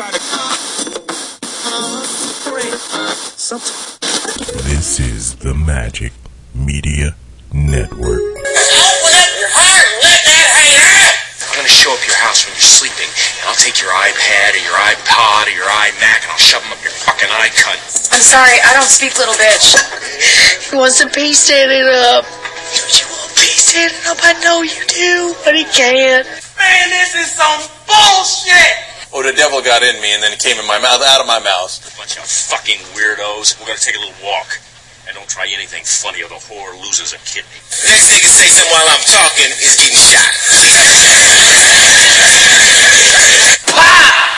try to. This is the Magic Media Network. Open up your heart and let that hang out. I'm gonna show up your house when you're sleeping, and I'll take your iPad or your iPod or your iMac, and I'll shove them up your fucking eye cut. I'm sorry, I don't speak little bitch. He wants to be standing up. Don't you want to be standing up? I know you do, but he can't. Man, this is some bullshit. Oh, the devil got in me and then it came in my mouth, out of my mouth. Bunch of fucking weirdos. We're gonna take a little walk. And don't try anything funny or the whore loses a kidney. Next nigga say something while I'm talking is getting shot.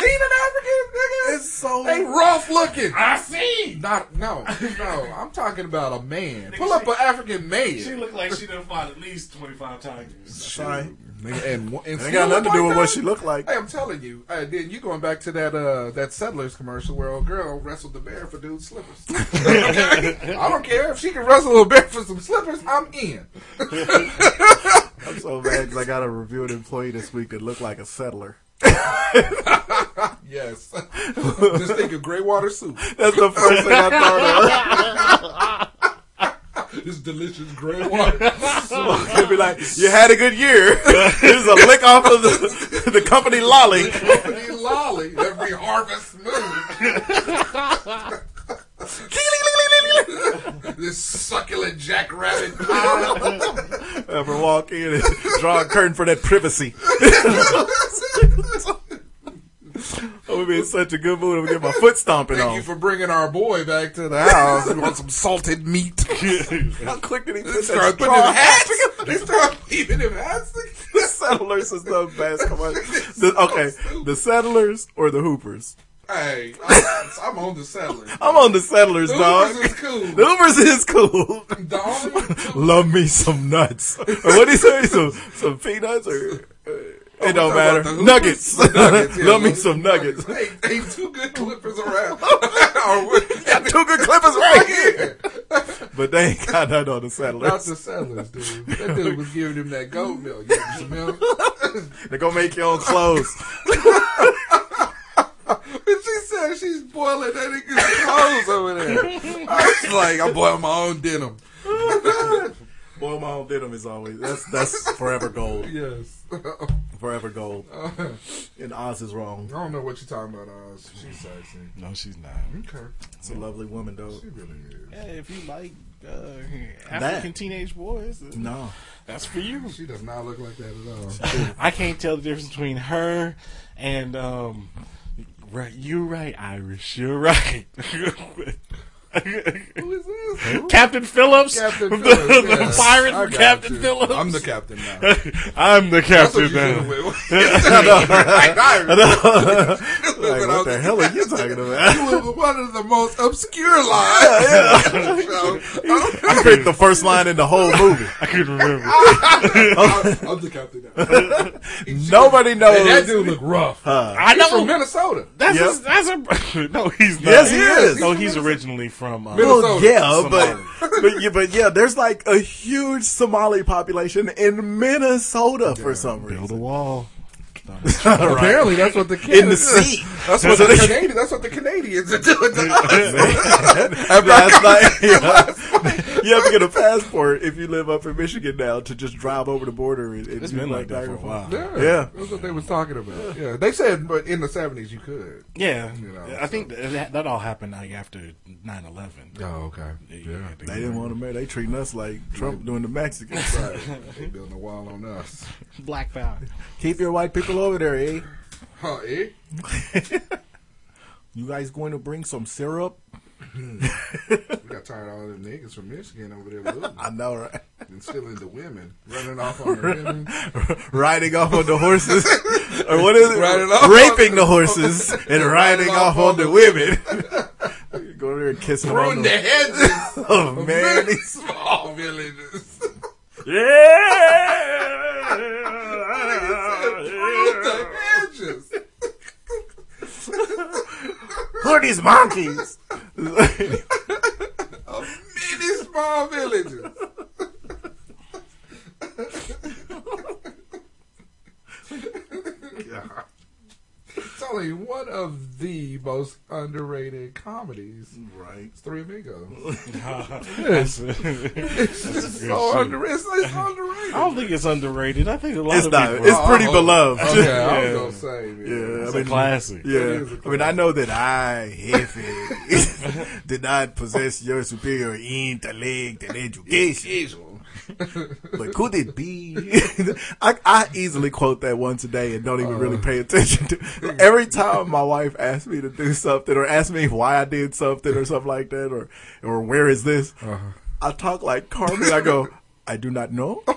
Even African niggas. It's so They rough looking. I see. Not no no. I'm talking about a man. Pull up an African man. She man. looked like she done fought at least twenty five tigers. Sorry. Nigga, And, and It ain't got nothing to do with what she looked. looked like. Hey, I'm telling you. Uh, then you going back to that uh, that Settlers commercial where old girl wrestled the bear for dude's slippers. I don't care if she can wrestle a bear for some slippers. I'm in. I'm so mad because I got a reviewed employee this week that looked like a settler. Yes. Just think of Greywater soup. That's the first thing I thought This delicious Greywater. of. They'd be like, "You had a good year." Here's a lick off of the the company lolly. Company lolly. Every harvest moon. this succulent jackrabbit. pie. Ever walk in and draw a curtain for that privacy. I'm gonna be in such a good mood. I'm gonna get my foot stomping Thank on. you for bringing our boy back to the house. You want some salted meat? How quick did he They put start that putting hats. They start leaving him hats. The settlers is the best. Come on. The, okay, the settlers or the hoopers? Hey, I'm, I'm on the settlers. I'm on the settlers, The dog. Hoopers is cool. The hoopers is cool. The only Love me some nuts. Or what do you say? Some some peanuts or uh, it don't matter. Nuggets. Nuggets, yeah. Love me some nuggets. Hey, ain't two good clippers around. Got two good clippers right here. But they ain't got none on the Not settlers. the settlers, dude. That dude was giving him that goat milk. You some milk? They gonna make your own clothes. And she said she's boiling that nigga's clothes over there. I was like, I'm boiling my own denim. Boy, my own denim is always that's that's forever gold. Yes. Forever gold. And Oz is wrong. I don't know what you're talking about, Oz. She's sexy. No, she's not. Okay. It's a lovely woman, though. She really is. Yeah, if you like uh, African teenage boys, uh, No. that's for you. She does not look like that at all. I can't tell the difference between her and um. Right, you're right, Irish. You're right. Who is this? Captain Phillips, Captain the, Phillips, the yes. pirate I Captain you. Phillips. I'm the captain now. I'm the captain you should have now. Like what the hell are you talking about? You were one of the most obscure lines. So, I picked the first line in the whole movie. I couldn't remember. I'm the captain. Nobody knows. And that dude look rough. I He's from. Minnesota. That's Yep. a, that's a no. He's not. Yes, he is. No, he's originally from. Uh, Well, Minnesota. yeah, but, Somali. but yeah, but yeah, there's like a huge Somali population in Minnesota for some reason. build a reason. wall. Apparently, that's what the In the sea. That's what the Canadians. That's what the Canadians are doing to us. After I That's come yeah. you have to get a passport if you live up in Michigan now to just drive over the border. And, and It's do been like that for a while. Yeah, Yeah. that's what they was talking about. Yeah, they said, but in the seventies you could. Yeah, You know, I think that, that all happened like after 9-11. Oh, okay. Yeah, They didn't want to marry. They treating us like Trump doing the Mexicans. Right. they building a wall on us. Black power. Keep your white people over there, eh? Huh? Eh? You guys going to bring some syrup? We got tired of all the niggas from Michigan over there I know, right? and stealing the women, running off on the women. riding off on the horses, or what is it? Riding off Raping on- the horses and riding off on the women. Go over there and kiss them on Ruin the the Oh of man, many small villages. The who are these monkeys? Many small villages. So telling you, one of the most underrated comedies. Right. It's Three Amigos. That's- It's just so shit. underrated. It's, it's underrated. I don't think it's underrated. I think a lot It's of not. people. It's pretty Oh, beloved. Okay, I Yeah. was gonna say, man. Yeah, it's I a mean, classic. Yeah, is a I mean, I know that I, Jefe, did not possess your superior intellect and education. But could it be? I, I easily quote that one today and don't even really uh. pay attention to. Every time my wife asks me to do something or asks me why I did something or something like that or or where is this, uh-huh. I talk like Carmen. I go, I do not know.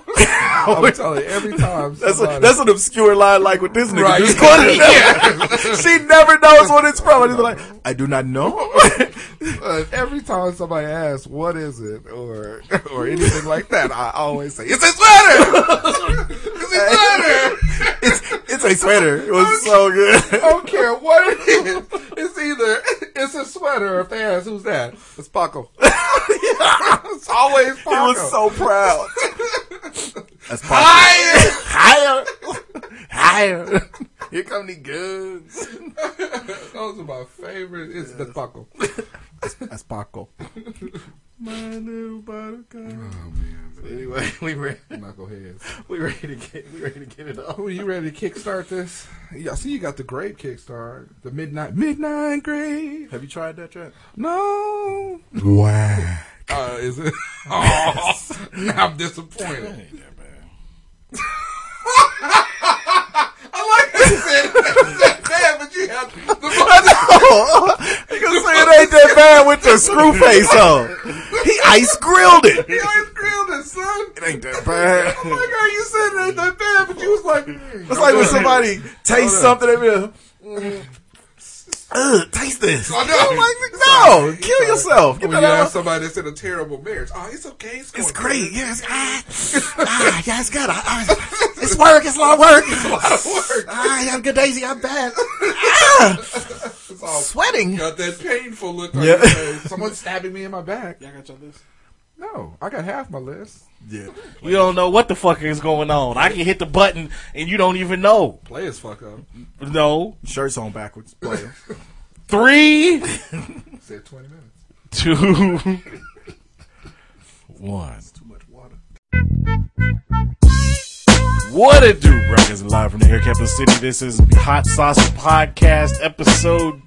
I'm telling you, every time That's a, that's an obscure line like with this nigga. Right. Just quoted it. she never knows what it's from. And he's like, I do not know. uh, every time somebody asks what is it or or anything like that, I always say it's a sweater. it's a sweater. it's it's a sweater. It was so good. I don't care what it is. It's it's a sweater. If they ask who's that, it's Paco. it's always Paco. He was so proud. That's higher, higher, higher. Here come the goods. Those are my favorite. It's the Paco. That's Paco. My little buttercup. Oh man. Anyway, we ready. Knuckleheads. We ready to get. We ready to get it off. Who you ready to kickstart this? Yeah, I see you got the grave kickstart. The midnight midnight grave. Have you tried that yet? No. Wow. Uh, is it? Oh, I'm disappointed. Ain't that bad. I like that you said that bad, but you have gonna say it ain't that bad with the screw face on? He ice grilled it. He always grilled it, son. It ain't that bad. I'm like, girl, you said it ain't that bad, but you was like, It's like when somebody tastes something and be like, mm, Ugh, taste this. I know. I'm like, no, kill yourself. Get When that you have somebody that's in a terrible marriage, oh, it's okay. It's, It's going great. good. Yes. Ah, ah, yeah, it's good. Ah, ah, it's work. It's a lot of work. It's a lot of work. Ah, you have a good daisy. I'm bad. Ah, It's sweating. got that painful look on Yeah. your face. Someone's stabbing me in my back. Yeah, I got your list? No, I got half my list. Yeah. You don't know what the fuck is going on. I can hit the button and you don't even know. Play as fuck up. No. Shirts on backwards. Player. Three, Said 20 minutes. two, one. Too much water. What it do, brothers? Live from the air capital city. This is Hot Sauce Podcast, episode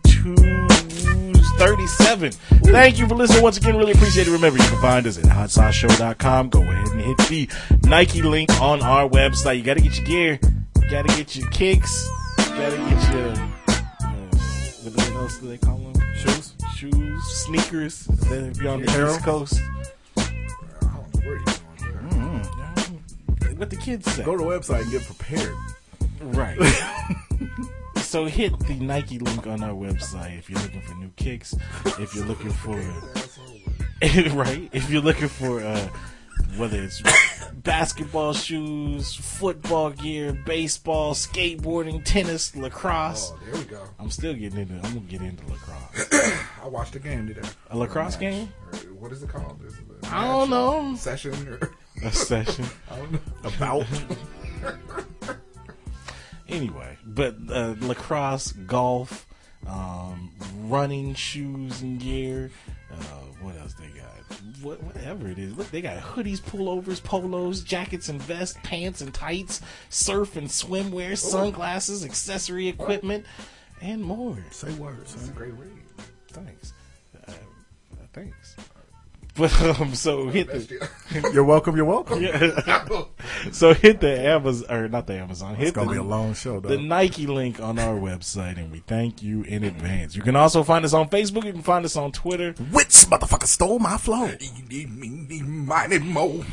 237. Thank you for listening once again. Really appreciate it. Remember, you can find us at hotsauceshow.com. Go ahead and hit the Nike link on our website. You got to get your gear. You got to get your kicks. You got to get your, uh, what else do they call them? Shoes. Shoes, sneakers. Then if you're on the East Coast. I don't know where you're going there. What the kids say. Go to the website and get prepared. Right. so hit the Nike link on our website if you're looking for new kicks. If you're looking for right, if you're looking for uh, whether it's basketball shoes, football gear, baseball, skateboarding, tennis, lacrosse. Oh, there we go. I'm still getting into. I'm gonna get into lacrosse. I watched the game today. A lacrosse Match. game? Or What is it called? Is it a I don't know. Session or A session. I don't know. About. Anyway, but uh, lacrosse, golf, um, running shoes and gear. Uh, what else they got? What, whatever it is. Look, they got hoodies, pullovers, polos, jackets and vests, pants and tights, surf and swimwear, sunglasses, accessory equipment, and more. Say words. It's a great read. Thanks. Uh, uh, thanks. But um, so hit the You're welcome. You're welcome. so hit the Amazon or not the Amazon. Hit It's gonna the, be a long show, though. the Nike link on our website, and we thank you in advance. You can also find us on Facebook. You can find us on Twitter. Which motherfucker stole my flow? Mighty Mo.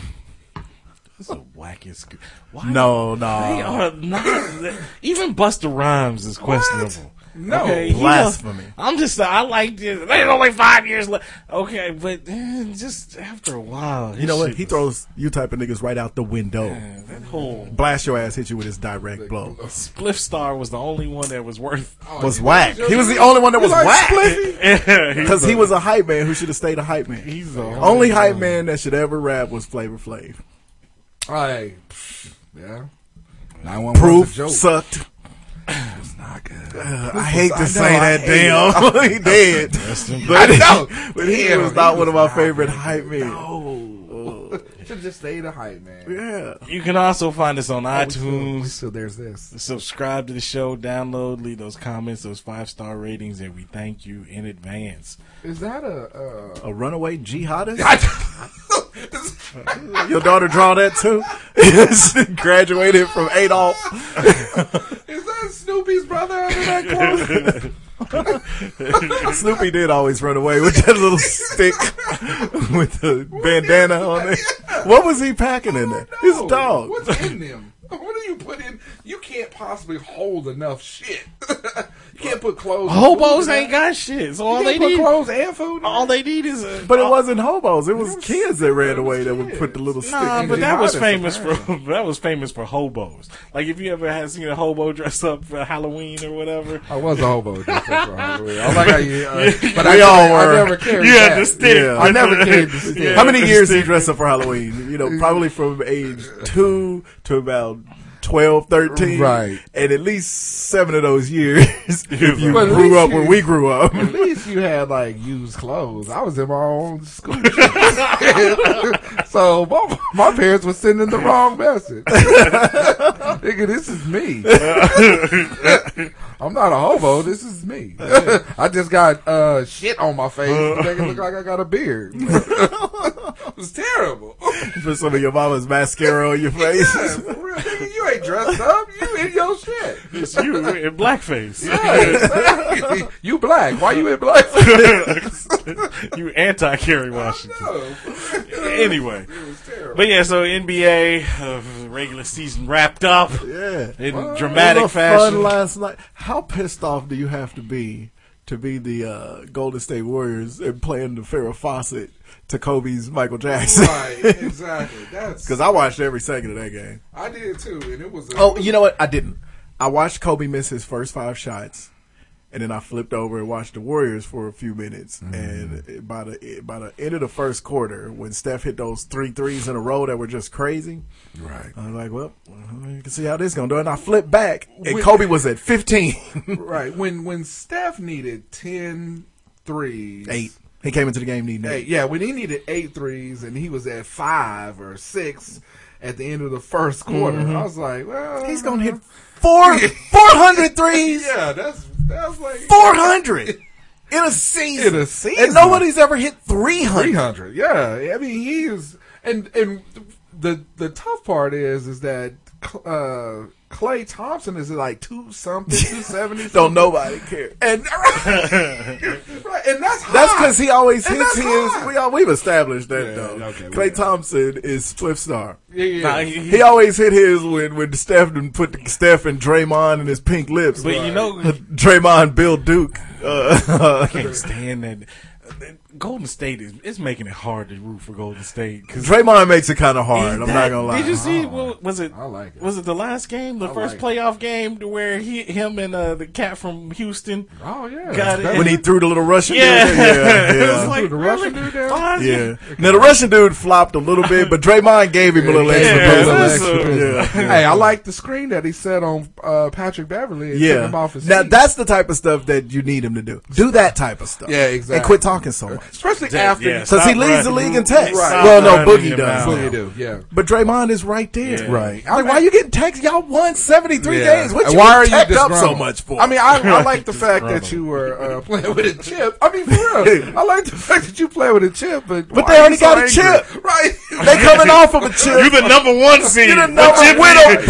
This is the wackest. sc- Why? No, They no. are not. Even Busta Rhymes is questionable. No. Okay, he Blasphemy. don't- I'm just. I like this. There's only five years left. Okay, but eh, just after a while, You know what? He throws you type of niggas right out the window. that whole Blast your ass, hit you with his direct blow. Spliff Star was the only one that was worth. Was whack. He was the only one that was like whack. Because Because he was a hype man who should have stayed a hype man. He's the Only hype man that should ever rap was Flavor Flav. Hey, psh, yeah. Nine one Proof joke. sucked. It's not good. Uh, I hate I to know, say I that. hate Damn, he did. But, I know. but he Damn, was not he one of my favorite good. hype men. No. Should just stay the hype, man. Yeah. You can also find us on Oh, we still- we iTunes. So there's this. Subscribe to the show, download, leave those comments, those five star ratings, and we thank you in advance. Is that a? Uh, A runaway jihadist? Your daughter draw that too? She Graduated from Adolf. is that Snoopy's brother under that? Snoopy did always run away with that little stick with the bandana on it. What was he packing in there? His dog. What's in them? What do you put in? You can't possibly hold enough shit. you can't put clothes. Hobos ain't got shit, so You all they put need, clothes and food. in all that? they need is a. But it wasn't hobos. It was kids that ran away that would put the little stick Nah, in but that was famous for that was famous for hobos. Like if you ever had seen a hobo dress up for Halloween or whatever. I was a hobo. just for Halloween. I like how you. Uh, but We I all never, were. I never carried You had the stick. Yeah. I never carried the stick. How many years did you dress up for Halloween? You know, probably from age two to about 12, 13. Right. And at least seven of those years, if you But grew up you- where we grew up. At least you had like used clothes. I was in my own school. so my, my parents were sending the wrong message. Nigga, this is me. I'm not a hobo. This is me. I just got uh, shit on my face to make it look like I got a beard. it was terrible. Put some of your mama's mascara on your face. Yeah, for real. Nigga, you ain't dressed up. You in your shit. It's you in blackface. Yeah, exactly. you black. Why you in black? you anti Kerry Washington. Anyway, It was terrible. but yeah, so NBA uh, regular season wrapped up Yeah. in It dramatic was fashion. Fun last night. How pissed off do you have to be to be the uh, Golden State Warriors and playing the Farrah Fawcett to Kobe's Michael Jackson? Right, exactly. That's Because I watched every second of that game. I did too, and it was. A, Oh, you know what? I didn't. I watched Kobe miss his first five shots, and then I flipped over and watched the Warriors for a few minutes. Mm-hmm. And by the by the end of the first quarter, when Steph hit those three threes in a row that were just crazy, right, I was like, "Well, you can see how this gonna do." And I flipped back, and When- Kobe was at fifteen. right. When when Steph needed 10 threes, Eight. He came into the game needing Eight, eight. yeah, when he needed eight threes and he was at five or six at the end of the first quarter, mm-hmm. I was like, well, He's gonna hit four four hundred threes. Yeah, that's that's like Four hundred in a season. In a season. and nobody's ever hit three three hundred. hundred. Yeah, I mean he is, and and the the tough part is is that uh, Klay Thompson is like two something, two seventy. Don't nobody care. and right, and that's That's because he always And hits his. high. We all, we've established that Yeah, though. okay, Klay got Thompson is Spliff Star. Yeah, yeah. Nah, he- He always hit his when when Steph and put the, Steph and Draymond in his pink lips. But you know, Draymond, Bill Duke. Uh, can't stand that. Golden State is it's making it hard to root for Golden State because Draymond makes it kind of hard. I'm not gonna lie. Did you see? What, was it? I like it. Was it the last game, the I first like playoff game, to where he, him, and uh, the cat from Houston? oh yeah, Got it. When he threw the little Russian Yeah, dude? Yeah, it was yeah. like the Russian really? dude down? Yeah. Now the Russian dude flopped a little bit, but Draymond gave him a little Yeah, extra yeah, boost. that's extra yeah. Hey, I like the screen that he set on uh, Patrick Beverley and took Yeah. him off his Now seat. that's the type of stuff that you need him to do. Do that type of stuff. Yeah, exactly. And quit talking so much. Especially Yeah, after yeah. Because he Stop leads the league in text. Right. Well, no, Stop running Boogie your does. mouth. Boogie do, yeah. But Draymond is right there. Yeah. Right. Like, why you getting text? Y'all won 73 Yeah. games. What you why are you teched up so much for? I mean, I, I like the fact that you were uh, playing with a chip. I mean, for real, I like the fact that you play with a chip, but But they are already so got a chip. right? they coming off of a chip. You're the number one seed. You the number you winner think?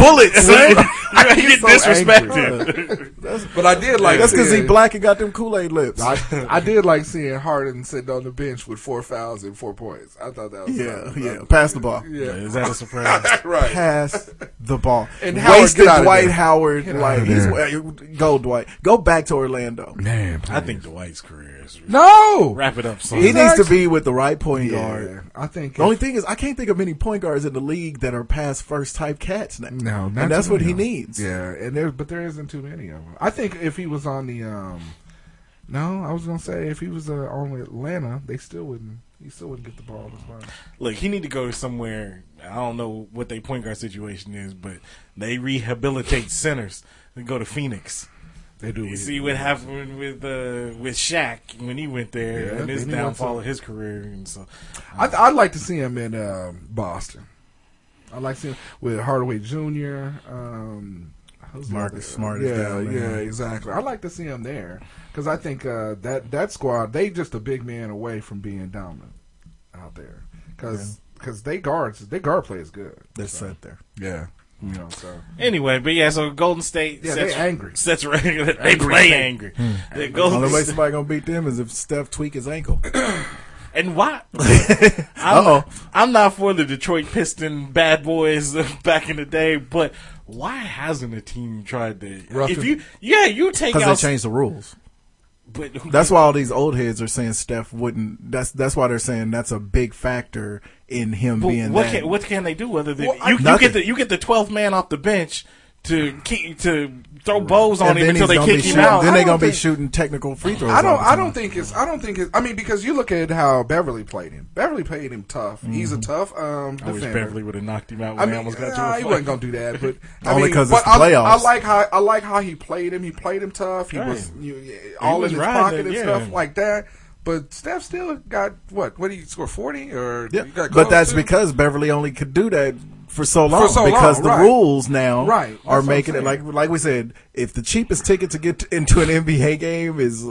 Bullets. you He's get so disrespected. But I did like That's because he seeing- black and got them Kool-Aid lips. I, I did like seeing Harden sitting on the bench with four fouls and four points. I thought that was yeah, fun. yeah. Pass the ball. yeah. Is that a surprise? right. Pass the ball. And Howard, Wasted get out of Dwight. Howard. Get Like he's uh, go Dwight. Go back to Orlando. Man, I think Dwight's career is no. wrap it up. Son. He needs to be with the right point Yeah, guard. I think The only thing is, I can't think of many point guards in the league that are past first type cats now. No, not and that's what he them. needs. Yeah, and there, but there isn't too many of them. I think if he was on the, um, no, I was gonna say if he was uh, on Atlanta, they still wouldn't. He still wouldn't get the ball as much. Look, he need to go somewhere. I don't know what their point guard situation is, but they rehabilitate centers. They go to Phoenix. They do. You see what happened with uh, with Shaq when he went there Yeah, and his then he went downfall of his career, and so I, I'd like to see him in um, Boston. I'd like seeing with Hardaway Jr. Um, who's Marcus other- Smart is Yeah, down yeah, exactly. I'd like to see him there because I think uh, that that squad they just a big man away from being dominant out there because because they guards they guard play is good. They're set there. Yeah, you know so. anyway, but yeah, so Golden State Yeah, sets, they angry. Sets regular. They Angry play State. angry. Hmm. The The Golden only way somebody gonna beat them is if Steph tweak his ankle. And why? Uh-oh. I'm, I'm not for the Detroit Piston bad boys back in the day, but why hasn't a team tried to? Rough if you, yeah, you take Because they changed the rules. But That's why all these old heads are saying Steph wouldn't. That's that's why they're saying that's a big factor in him but being what that. can what can they do other than Well, you, you get the you get the 12th man off the bench to keep to throw bows on and him until they kick him shooting, out. Then they're gonna be shooting technical free throws. I don't. I don't think it's. I don't think it's. I mean, because you look at how Beverley played him. Beverley played him tough. He's a tough um, I wish defender. Beverley would have knocked him out when I they mean, almost got to nah, a he wasn't gonna do that, but I Only because it's the I, playoffs. I like how I like how he played him. He played him tough. He Right. was you, yeah, all was in his pocket and yeah. stuff like that. But Steph still got what? What did he score? Forty or Yeah, but that's because Beverley only could do that for so long so because long, the right. rules now Right, are making it like like we said. If the cheapest ticket to get to, into an NBA game is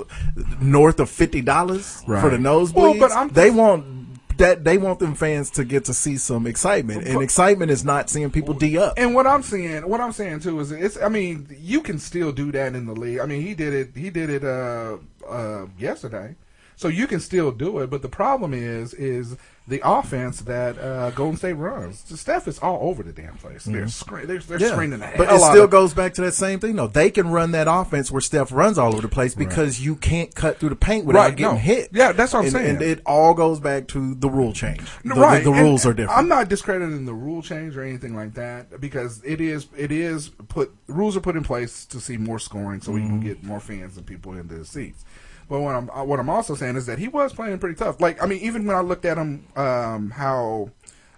north of fifty dollars for the nosebleeds, Well, they want that they want them fans to get to see some excitement, and excitement is not seeing people d up. And what I'm saying, what I'm saying too is, it's. I mean, you can still do that in the league. I mean, he did it. He did it uh, uh, yesterday, so you can still do it. But the problem is, is the offense that uh, Golden State runs. Steph is all over the damn place. They're screen. They're, they're screening the hell but it out still of- goes back to that same thing. though. they can run that offense where Steph runs all over the place because you can't cut through the paint without Right, getting no. hit. Yeah, that's what I'm and, saying. And it all goes back to the rule change. The, right. the, the and rules are different. I'm not discrediting the rule change or anything like that because it is it is put rules are put in place to see more scoring so we can Mm-hmm. get more fans and people into the seats. But what I'm what I'm also saying is that he was playing pretty tough. Like I mean, even when I looked at him, um, how.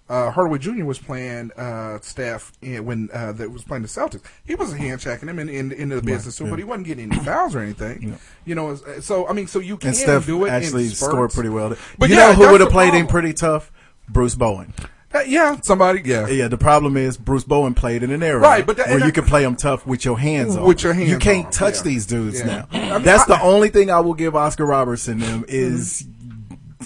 Uh, Hardaway Jr. was playing uh, Steph in, when uh, that was playing the Celtics. He wasn't hand checking him in, in, into the business too, but he wasn't getting any fouls or anything. You know, so I mean, so you can and Steph do it. actually scored pretty well. But you yeah, know who would have played him pretty tough? Bruce Bowen. Uh, yeah, somebody, yeah, Yeah, the problem is Bruce Bowen played in an era Right, but that- where you that- can play them tough with your hands on. With your hands you can't on, touch yeah. these dudes Yeah. now. I mean, That's I- the only thing I will give Oscar Robertson them is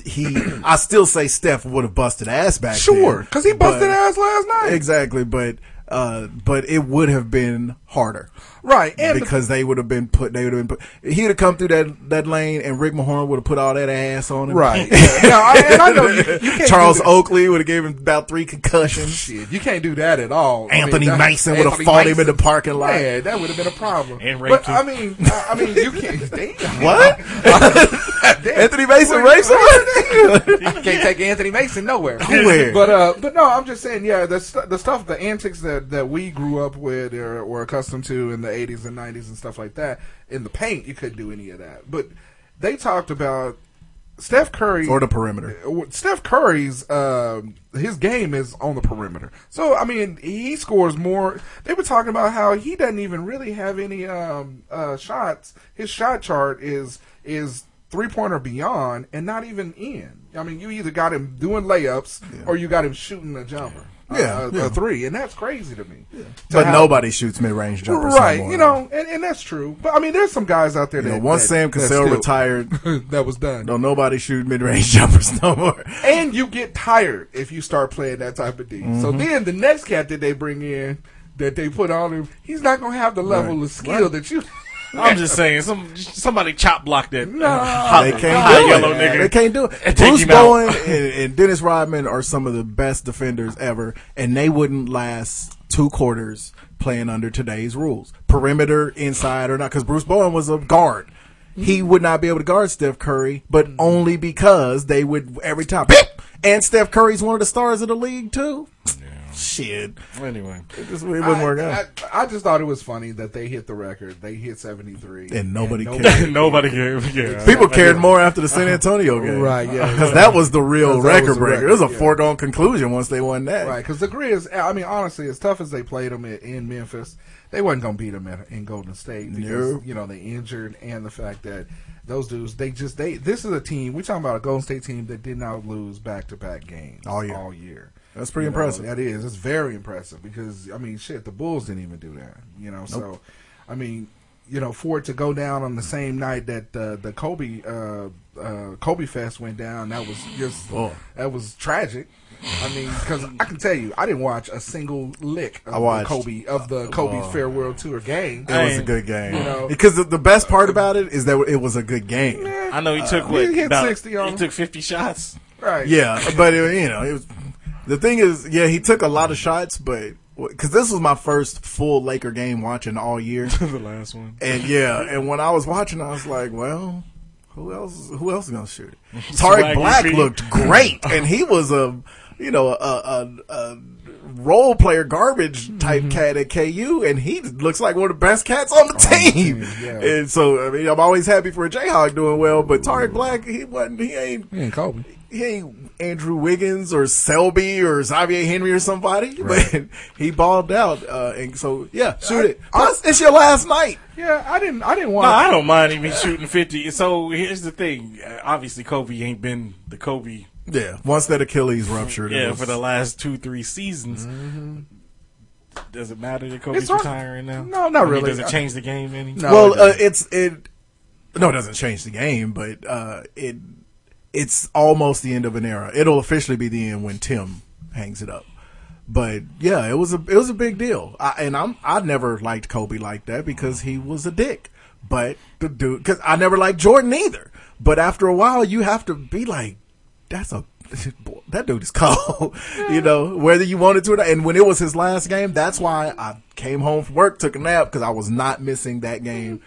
he. I still say Steph would have busted ass back. Sure, because he busted but- ass last night. Exactly, but uh, but it would have been harder. Right, and the- because they would have been put. They would have been put. He'd have come through that that lane, and Rick Mahorn would have put all that ass on him. Right. Yeah. Now, I, and I know you, you can't Charles. Oakley would have gave him about three concussions. Shit, you can't do that at all. I mean, Anthony that- Mason would have Anthony fought him in the parking lot. Man, that would have been a problem. And but him. I mean, I, I mean, you can't. Damn. What? Damn. Anthony Mason Wait, raped somebody? You can't take Anthony Mason nowhere. Nowhere. But uh, but no, I'm just saying, yeah, the st- the stuff, the antics that that we grew up with or were accustomed to in the 80s and 90s and stuff like that. In the paint, you couldn't do any of that. But they talked about Steph Curry or the perimeter. Uh, Steph Curry's um his game is on the perimeter. So I mean, he scores more. They were talking about how he doesn't even really have any um uh shots. His shot chart is is three pointer beyond and not even in. I mean, you either got him doing layups or you got him shooting a jumper. Yeah, a, yeah. a three, and that's crazy to me. To But nobody shoots mid range jumpers. right? You know, and, and that's true. But I mean, there's some guys out there You that know, once that- Sam Cassell still- retired, that was done. don't nobody shoot mid range jumpers no more. and you get tired if you start playing that type of D. Mm-hmm. So then the next cat that they bring in, that they put on him, he's not gonna have the level Right. of skill that you. I'm just saying, some somebody chop block that. No. Uh, hot, They can't hot do yellow it. nigga. They can't do it. And Bruce. Bowen and, and Dennis Rodman are some of the best defenders ever, and they wouldn't last two quarters playing under today's rules, perimeter, inside or not. Because Bruce Bowen was a guard. He mm-hmm. would not be able to guard Steph Curry, but mm-hmm. only because they would every time. And Steph Curry's one of the stars of the league too. Shit, Anyway, it just it wouldn't work I, out. I, I just thought it was funny that they hit the record. They hit 73. And nobody nobody cared. nobody cared. Yeah. People cared more after the San Antonio game, Right, yeah. because that was the real That was record the breaker. It was a yeah. foregone conclusion once they won that. Right, because the Grizz, I mean, honestly, as tough as they played them in, in Memphis, they wasn't going to beat them in, in Golden State because, No. you know, they injured and the fact that those dudes, they just, they, this is a team, we're talking about a Golden State team that did not lose back to back games All year. All year. That's pretty You know, impressive. that is. It's very impressive because, I mean, shit, the Bulls didn't even do that, you know, so, I mean, you know, for it to go down on the same night that uh, the Kobe uh, uh, Kobe Fest went down, that was just Oh. that was tragic. I mean, because I can tell you, I didn't watch a single lick of I watched- the Kobe of the Kobe Oh. Farewell Tour game. It was a good game. you know. because the, the best part about it is that it was a good game. I know he took he what hit about, 60 on He took fifty shots. Right? Yeah, but it, you know, it was, the thing is, yeah, he took a lot of shots, but because this was my first full Laker game watching all year, the last one. and yeah, and when I was watching, I was like, well. Who else? Who else is gonna shoot it? Tarik Black looked great, and he was a, you know, a, a, a role player garbage type mm-hmm. cat at KU, and he looks like one of the best cats on the oh, team. yeah. And so, I mean, I'm always happy for a Jayhawk doing well, but Tarik Black, he wasn't. He ain't He ain't Kobe. He ain't Andrew Wiggins or Selby or Xavier Henry or somebody, but he balled out. Uh, and so, yeah, shoot it. Plus, it's your last night. Yeah, I didn't. I didn't want. No, I don't mind him shooting fifty. So here's the thing. Uh, Obviously, Kobe ain't been the Kobe. Yeah, once that Achilles ruptured, Yeah, was- for the last two, three seasons. Does it matter that Kobe's It's hard- retiring now? No, not I mean, really. Does it change the game any? No. well, it uh, it's it. No, it doesn't change the game, but uh, it it's almost the end of an era. It'll officially be the end when Tim hangs it up. But yeah, it was a it was a big deal, I, and I'm I never liked Kobe like that because he was a dick. But the dude, because I never liked Jordan either. But after a while, you have to be like, that's a that dude is cold, you know, whether you wanted to or not. And when it was his last game, that's why I came home from work, took a nap because I was not missing that game.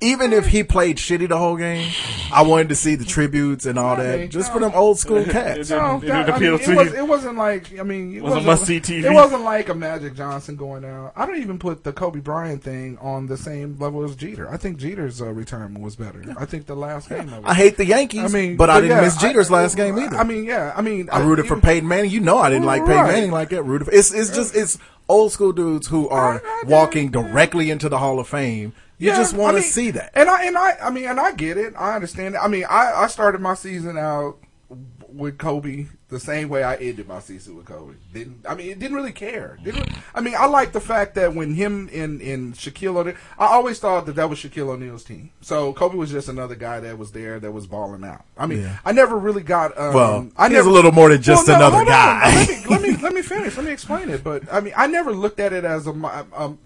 Even if he played shitty the whole game, I wanted to see the tributes and all that, just for them old school cats. No, It didn't that- I mean, it, was, it wasn't like I mean, it Wasn't wasn't must-see TV. It wasn't like a Magic Johnson going out. I don't even put the Kobe Bryant thing on the same level as Jeter. I think Jeter's uh, retirement was better. I think the last game. Of it. I hate the Yankees, I mean, but I didn't yeah, miss Jeter's I- last game either. I mean, yeah, I mean, I rooted for Peyton Manning. You know I didn't like Peyton Manning like that. Rooted for, it's it's just it's old school dudes who are I- I did. walking directly into the Hall of Fame. You Yeah, just want I to mean, see that. And I and I I mean and I get it. I understand it. I mean I, I started my season out with Kobe the same way I ended my season with Kobe. Didn't I mean it didn't really care. Didn't I mean I like the fact that when him and and Shaquille O'Neal, I always thought that that was Shaquille O'Neal's team. So Kobe was just another guy that was there that was balling out. I mean Yeah. I never really got. Um, Well, I he's never a little more than just Well, no, another guy. Let me, let me let me finish. Let me explain it. But I mean, I never looked at it as a um,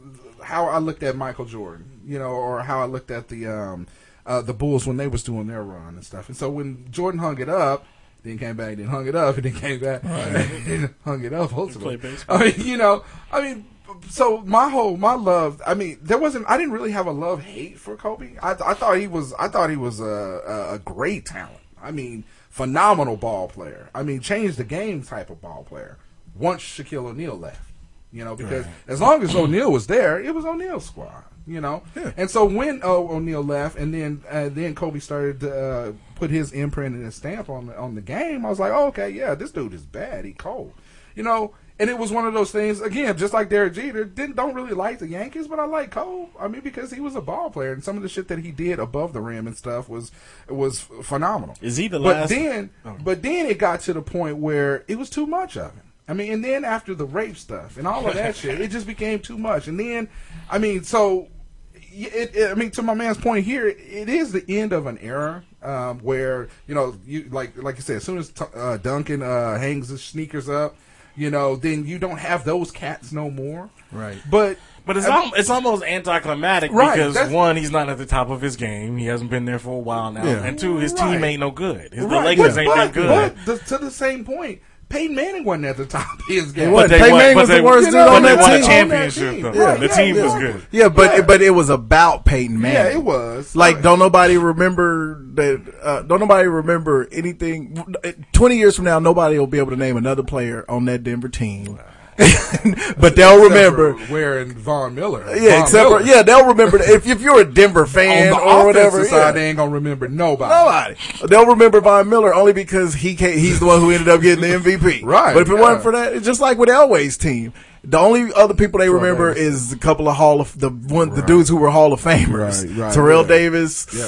how I looked at Michael Jordan, you know, or how I looked at the um, uh, the Bulls when they was doing their run and stuff. And so when Jordan hung it up, then came back, then hung it up, and then came back, and hung it up. Ultimately. I mean, you know, I mean. So my whole my love, I mean, there wasn't. I didn't really have a love hate for Kobe. I, I thought he was. I thought he was a, a, a great talent. I mean, phenomenal ball player. I mean, changed the game type of ball player. Once Shaquille O'Neal left, you know, because as long as O'Neal was there, it was O'Neal's squad. You know, and so when uh, O'Neal left, and then uh, then Kobe started to uh, put his imprint and his stamp on the, on the game, I was like, oh, okay, yeah, this dude is bad. He cold, you know. And it was one of those things again, just like Derek Jeter. Didn't don't really like the Yankees, but I like Cole. I mean, because he was a ball player, and some of the shit that he did above the rim and stuff was was phenomenal. Is he the but last- then, Oh. but then it got to the point where it was too much of him. I mean, and then after the rape stuff and all of that shit, it just became too much. And then, I mean, so it, it, I mean, to my man's point here, it is the end of an era um, where you know, you like like you said, as soon as t- uh, Duncan uh, hangs his sneakers up, you know, then you don't have those cats no more. Right. But But it's I al- it's almost anticlimactic Right, because one, he's not at the top of his game. He hasn't been there for a while now, Yeah. and two, his team ain't no good. His, the Lakers but, ain't but, been good. But the, to the same point, Peyton Manning wasn't at the top of his game. wasn't. they Peyton Manning was the worst dude on that won team. championship, team. though. The yeah, team was good. Yeah, but Yeah. but it was about Peyton Manning. Yeah, it was. Like, don't nobody remember that? Uh, don't nobody remember anything? Twenty years from now, nobody will be able to name another player on that Denver team but they'll remember. for wearing Von Miller. Yeah, Von except for yeah, they'll remember if if you're a Denver fan or whatever. offensive yeah. they ain't gonna remember nobody. Nobody. They'll remember Von Miller only because he can't, he's the one who ended up getting the MVP. Right, But if it yeah. wasn't for that, it's just like with Elway's team. The only other people they remember Davis. is a couple of Hall of the one the dudes who were Hall of Famers. Right, right, Terrell. Davis, Yeah.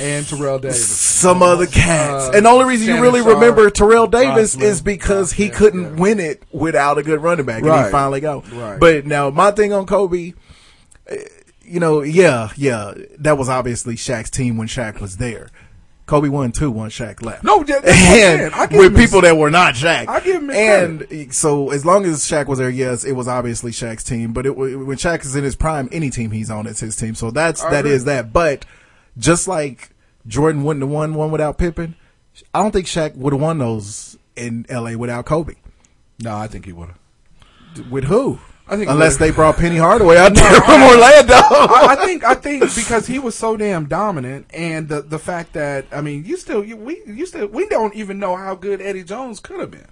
And Terrell Davis. some other cats. Uh, and the only reason you really Sharpe, remember Terrell Davis Roslin. is because he couldn't win it without a good running back, and he finally got. Right. But now my thing on Kobe, eh, you know, yeah, yeah, that was obviously Shaq's team when Shaq was there. Kobe won two, one Shaq left. No, yeah, that's what I'm saying. and I with people that were not Shaq. I give him and so as long as Shaq was there, yes, it was obviously Shaq's team. But it, when Shaq is in his prime, any team he's on, it's his team. So that's I that agree. is that. But just like Jordan wouldn't have won one without Pippen, I don't think Shaq would have won those in L.A. without Kobe. No, I think he would have. With who? I think unless they brought Penny Hardaway out there from Orlando. I, I think I think because he was so damn dominant, and the the fact that I mean, you still you, we you still we don't even know how good Eddie Jones could have been.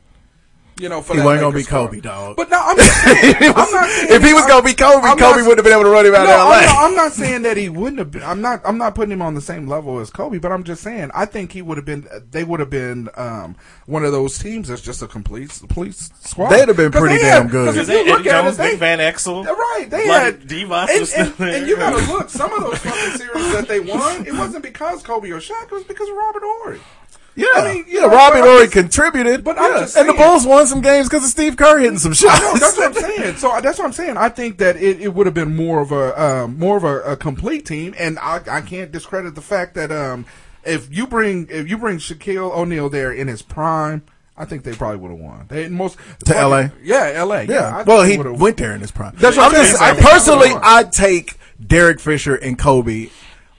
You know, for He that wasn't gonna Lakers be Kobe, dog. But no, I'm, saying, I'm not saying if he was gonna be Kobe, I'm Kobe not- wouldn't have been able to run him out No, of L.A. I'm not, I'm not saying that he wouldn't have been. I'm not. I'm not putting him on the same level as Kobe, but I'm just saying I think he would have been. They would have been um, one of those teams that's just a complete police squad. They'd have been pretty damn had- good. 'cause Because if you Eddie look at Jones, it, they, Big Van Exel. Right, they Bloody had Divac and, was and, and you gotta look. Some of those fucking series that they won, it wasn't because Kobe or Shaq. It was because of Robert Horry. Yeah, I mean, you yeah. know, Robin just- contributed, but I'm yeah. just and the Bulls won some games because of Steve Kerr hitting some shots. No, that's what I'm saying. So that's what I'm saying. I think that it, it would have been more of a um, more of a, a complete team, and I, I can't discredit the fact that um, if you bring if you bring Shaquille O'Neal there in his prime, I think they probably would have won. They most To LA? yeah, LA, yeah. yeah. Well, he went there in his prime. That's what I'm I'm just, saying. I, I personally. I'd take Derek Fisher and Kobe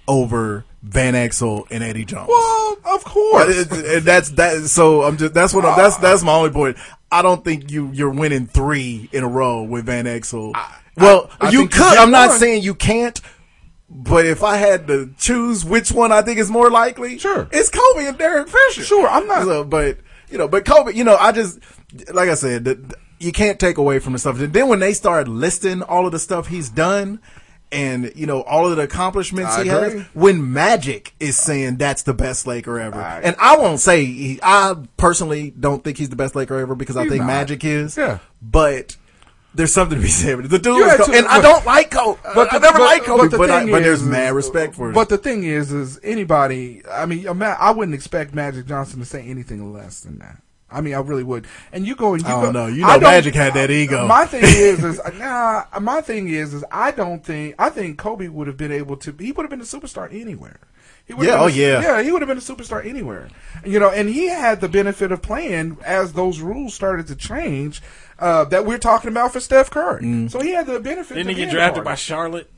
over Van Exel and Eddie Jones. Well, of course. it- that's that. So I'm just that's what I'm, that's that's my only point. I don't think you you're winning three in a row with Van Exel. well, I you you could. I'm not one. saying you can't. But if I had to choose which one I think is more likely, Sure. it's Kobe and Derek Fisher. Sure, I'm not- So, but you know, but Kobe, you know, I just like I said, the, the- you can't take away from the stuff. Then when they start listing all of the stuff he's done, and you know all of the accomplishments I he agree. has, when Magic is saying that's the best Laker ever, I- and I won't say he, I personally don't think he's the best Laker ever because I think not. Magic is. Yeah. but. There's something to be said. The dude, is co- and I don't like Kobe. But I the- never but- liked Kobe, the but, I, thing but there's mad respect for him. But the thing is, is anybody? I mean, I wouldn't expect Magic Johnson to say anything less than that. I mean, I really would. And you go and you I go. don't know. You know Magic had that ego. My thing is, is nah. My thing is, is I don't think. I think Kobe would have been able to. He would have been a superstar anywhere. He would have Yeah, been oh, a- yeah. yeah. He would have been a superstar anywhere. You know, and he had the benefit of playing as those rules started to change. Uh, that we're talking about for Steph Curry. Mm. So he had the benefit. Didn't to he get drafted by. Charlotte?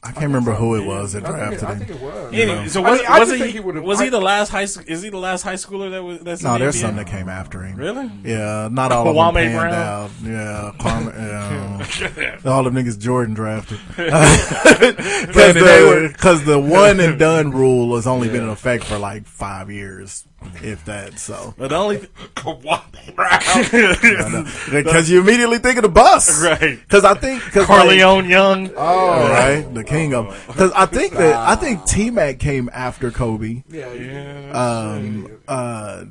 I can't remember who it was that I think, drafted it, I him. think it was. Anyway, so I was, mean, I was just he, think he would've- was he I- the last high school? Is he the last high schooler that was that's in No, the there's NBA? some that came after him. Really? Yeah, not all of them Kwame panned Brown? out. Yeah, Kwame, yeah. all of them niggas Jordan drafted. Because the, 'cause the one and done rule has only been in effect for like five years, if that. So But the only because you immediately think of the bus, Right. Because I think because Korleone Young. Oh, right, the king of. Because I think that I think T Mac came after Kobe. Yeah, yeah. Um, uh,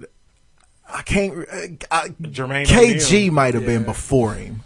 I can't. Uh, I, Jermaine KG might have been before him.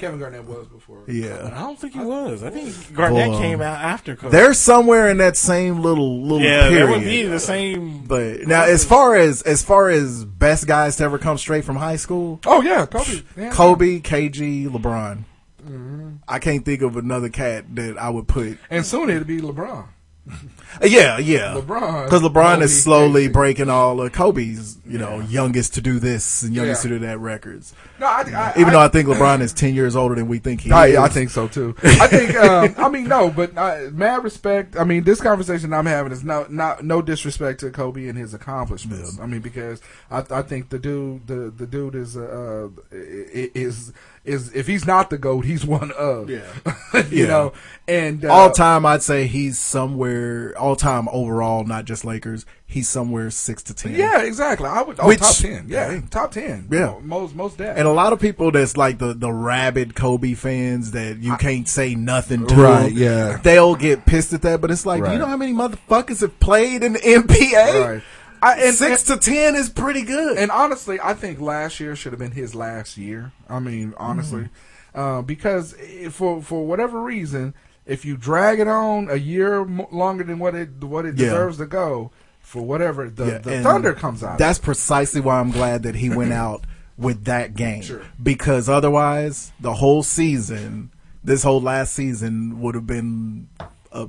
Kevin Garnett was before. Yeah, I don't think he was. I think Garnett Boy. came out after Kobe. they're somewhere in that same little little yeah, period. that would be the same. But now, as far as as far as best guys to ever come straight from high school, Oh yeah, Kobe. Yeah. Kobe, KG, LeBron. Mm-hmm. I can't think of another cat that I would put. And soon it'll be LeBron. Uh, Yeah, yeah. LeBron. Because LeBron Kobe, is slowly breaking all of Kobe's, you know, youngest to do this and youngest Yeah. to do that records. No, I, I, Even I, though I think LeBron is 10 years older than we think he is. I, I think so too. I think. Um, I mean, no, but uh, mad respect. I mean, this conversation I'm having is no, not no disrespect to Kobe and his accomplishments. I mean, because I, I think the dude, the the dude is uh, is is if he's not the goat, he's one of. Yeah. you Yeah. know, and uh, all time, I'd say he's somewhere all time overall, not just Lakers. He's somewhere six to ten. Yeah, exactly. I would oh, Which- top ten. Yeah, yeah. top ten. Yeah. most most dead. And a lot of people that's like the, the rabid Kobe fans that you can't say nothing to. Right, yeah. They'll get pissed at that, but it's like, do Right. you know how many motherfuckers have played in the NBA? Right. I, and, Six to ten is pretty good. And honestly, I think last year should have been his last year. I mean, honestly, uh, because for for whatever reason, if you drag it on a year longer than what it what it Yeah. deserves to go, for whatever the, Yeah, the thunder comes out. That's precisely why I'm glad that he went out with that game. Sure. Because otherwise, the whole season, this whole last season would have been, uh,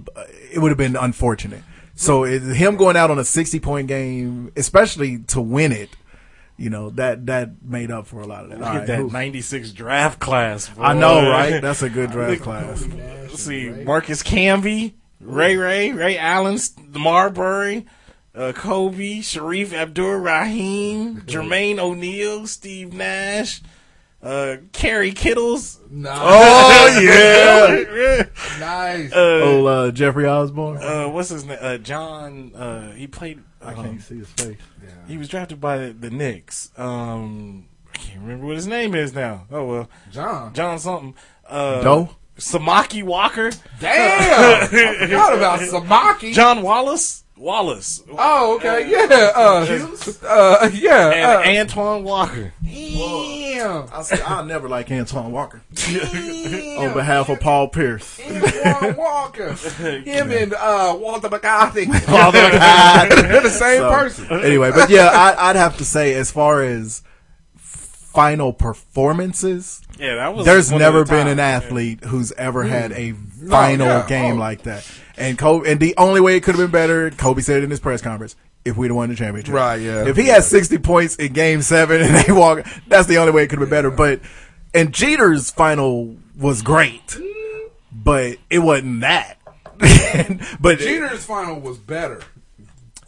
it would have been unfortunate. So it, him going out on a 60 point game, especially to win it, you know, that, that made up for a lot of that. Look at right, that who- 96 draft class. Boy. I know, right? That's a good draft class. Let's see, Marcus Camby, Ray Ray, Ray Allen, Marbury, uh, Kobe, Shareef Abdur-Rahim, Jermaine O'Neal, Steve Nash, uh, Kerry Kittles. nice, Oh, yeah. nice. oh, uh, Jeffrey Osborne. Uh, what's his name? Uh, John. Uh, he played. I um, can't see his face. He was drafted by the, the Knicks. Um, I can't remember what his name is now. Oh well, John. John something. Uh, Doe? Samaki Walker. Damn, I forgot about Samaki. John Wallace. Wallace. Oh, okay, yeah, uh, uh, yeah, And uh, Antoine Walker. damn, I'll, say, I'll never like Antoine Walker. On behalf of Paul Pierce. Antoine Walker, him and uh, Walter McCarty, Father of God. they're the same So, person. Anyway, but yeah, I, I'd have to say, as far as final performances, Yeah, that was. there's never the been top. an athlete who's ever had a final yeah. game Oh. like that. And Kobe, and the only way it could have been better, Kobe said it in his press conference, if we'd have won the championship. Right, yeah. If he had 60 points in game seven and they walk, that's the only way it could have been better. But, and Jeter's final was great, but it wasn't that. but Jeter's final was better,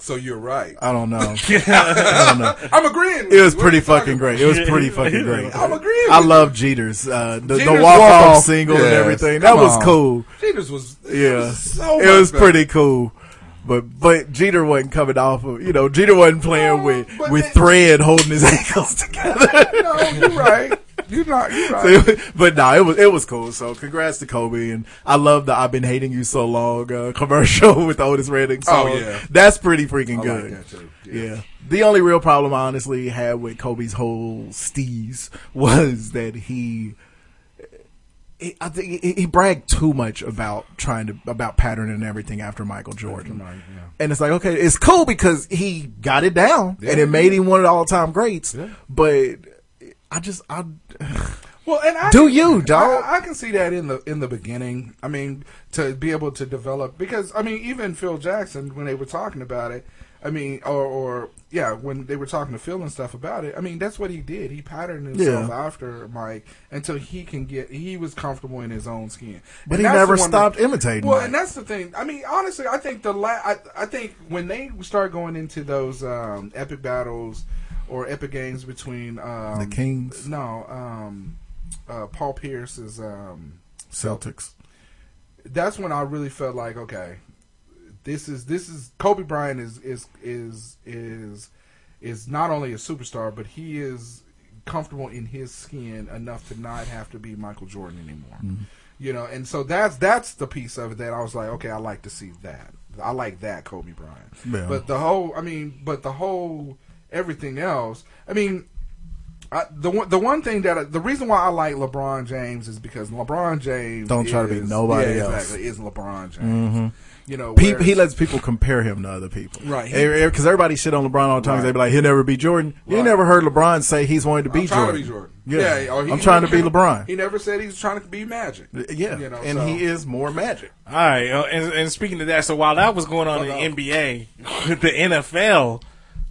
so you're right. I don't know. I don't know. I'm agreeing. with It was. Pretty fucking great. It was pretty fucking great. I'm agreeing I with love Jeter's uh, the, the Jeter's walk off walk-off. single and Yes. everything. That Come was on. cool. Jeter's was Yeah, so it much was better. pretty cool. But but Jeter wasn't coming off of you know Jeter wasn't playing No, with but with they- thread holding his ankles together. No, you're right. You're not. You're right. was- but no, it was it was cool. So congrats to Kobe, and I love the "I've been hating you so long" uh, commercial with Otis Redding. song. Oh, yeah. that's pretty freaking I like good. that too. Yeah. The only real problem I honestly had with Kobe's whole steez was that he, I think he, bragged too much about trying to about pattern and everything after Michael Jordan. Yeah. And it's like, okay, it's cool because he got it down and it made him one of the all time greats. But I just I Well, and I Do can- you, dog? I, I can see that in the in the beginning. I mean, to be able to develop because I mean, even Phil Jackson when they were talking about it, I mean, or or yeah, when they were talking to Phil and stuff about it, I mean, that's what he did. He patterned himself Yeah. after Mike until he can get he was comfortable in his own skin. But And he never stopped that- imitating Well, Mike. and that's the thing. I mean, honestly, I think the la- I, I think when they start going into those um, epic battles or epic games between um, The Kings? no, um, uh, Paul Pierce's um, Celtics. that's when I really felt like okay, this is this is Kobe Bryant is is is is is not only a superstar, but he is comfortable in his skin enough to not have to be Michael Jordan anymore. You know, and so that's that's the piece of it that I was like, okay, I like to see that. I like that Kobe Bryant. Yeah. But the whole, I mean, but the whole everything else, I mean, I, the one the one thing that I, the reason why I like LeBron James is because LeBron James Don't try to be nobody yeah, else. Exactly, is LeBron James. You know, Pe- he lets people compare him to other people. Right. Because everybody shit on LeBron all the time. 'cause They be like, he'll never be Jordan. You never heard LeBron say he's wanted to be I'm trying Jordan. to be Jordan. Yeah. or he- I'm trying to be LeBron. He never said he was trying to be Magic. Yeah. you know, and so- he is more magic. All right, uh, and, and speaking of that, so while that was going on in the NBA, the NFL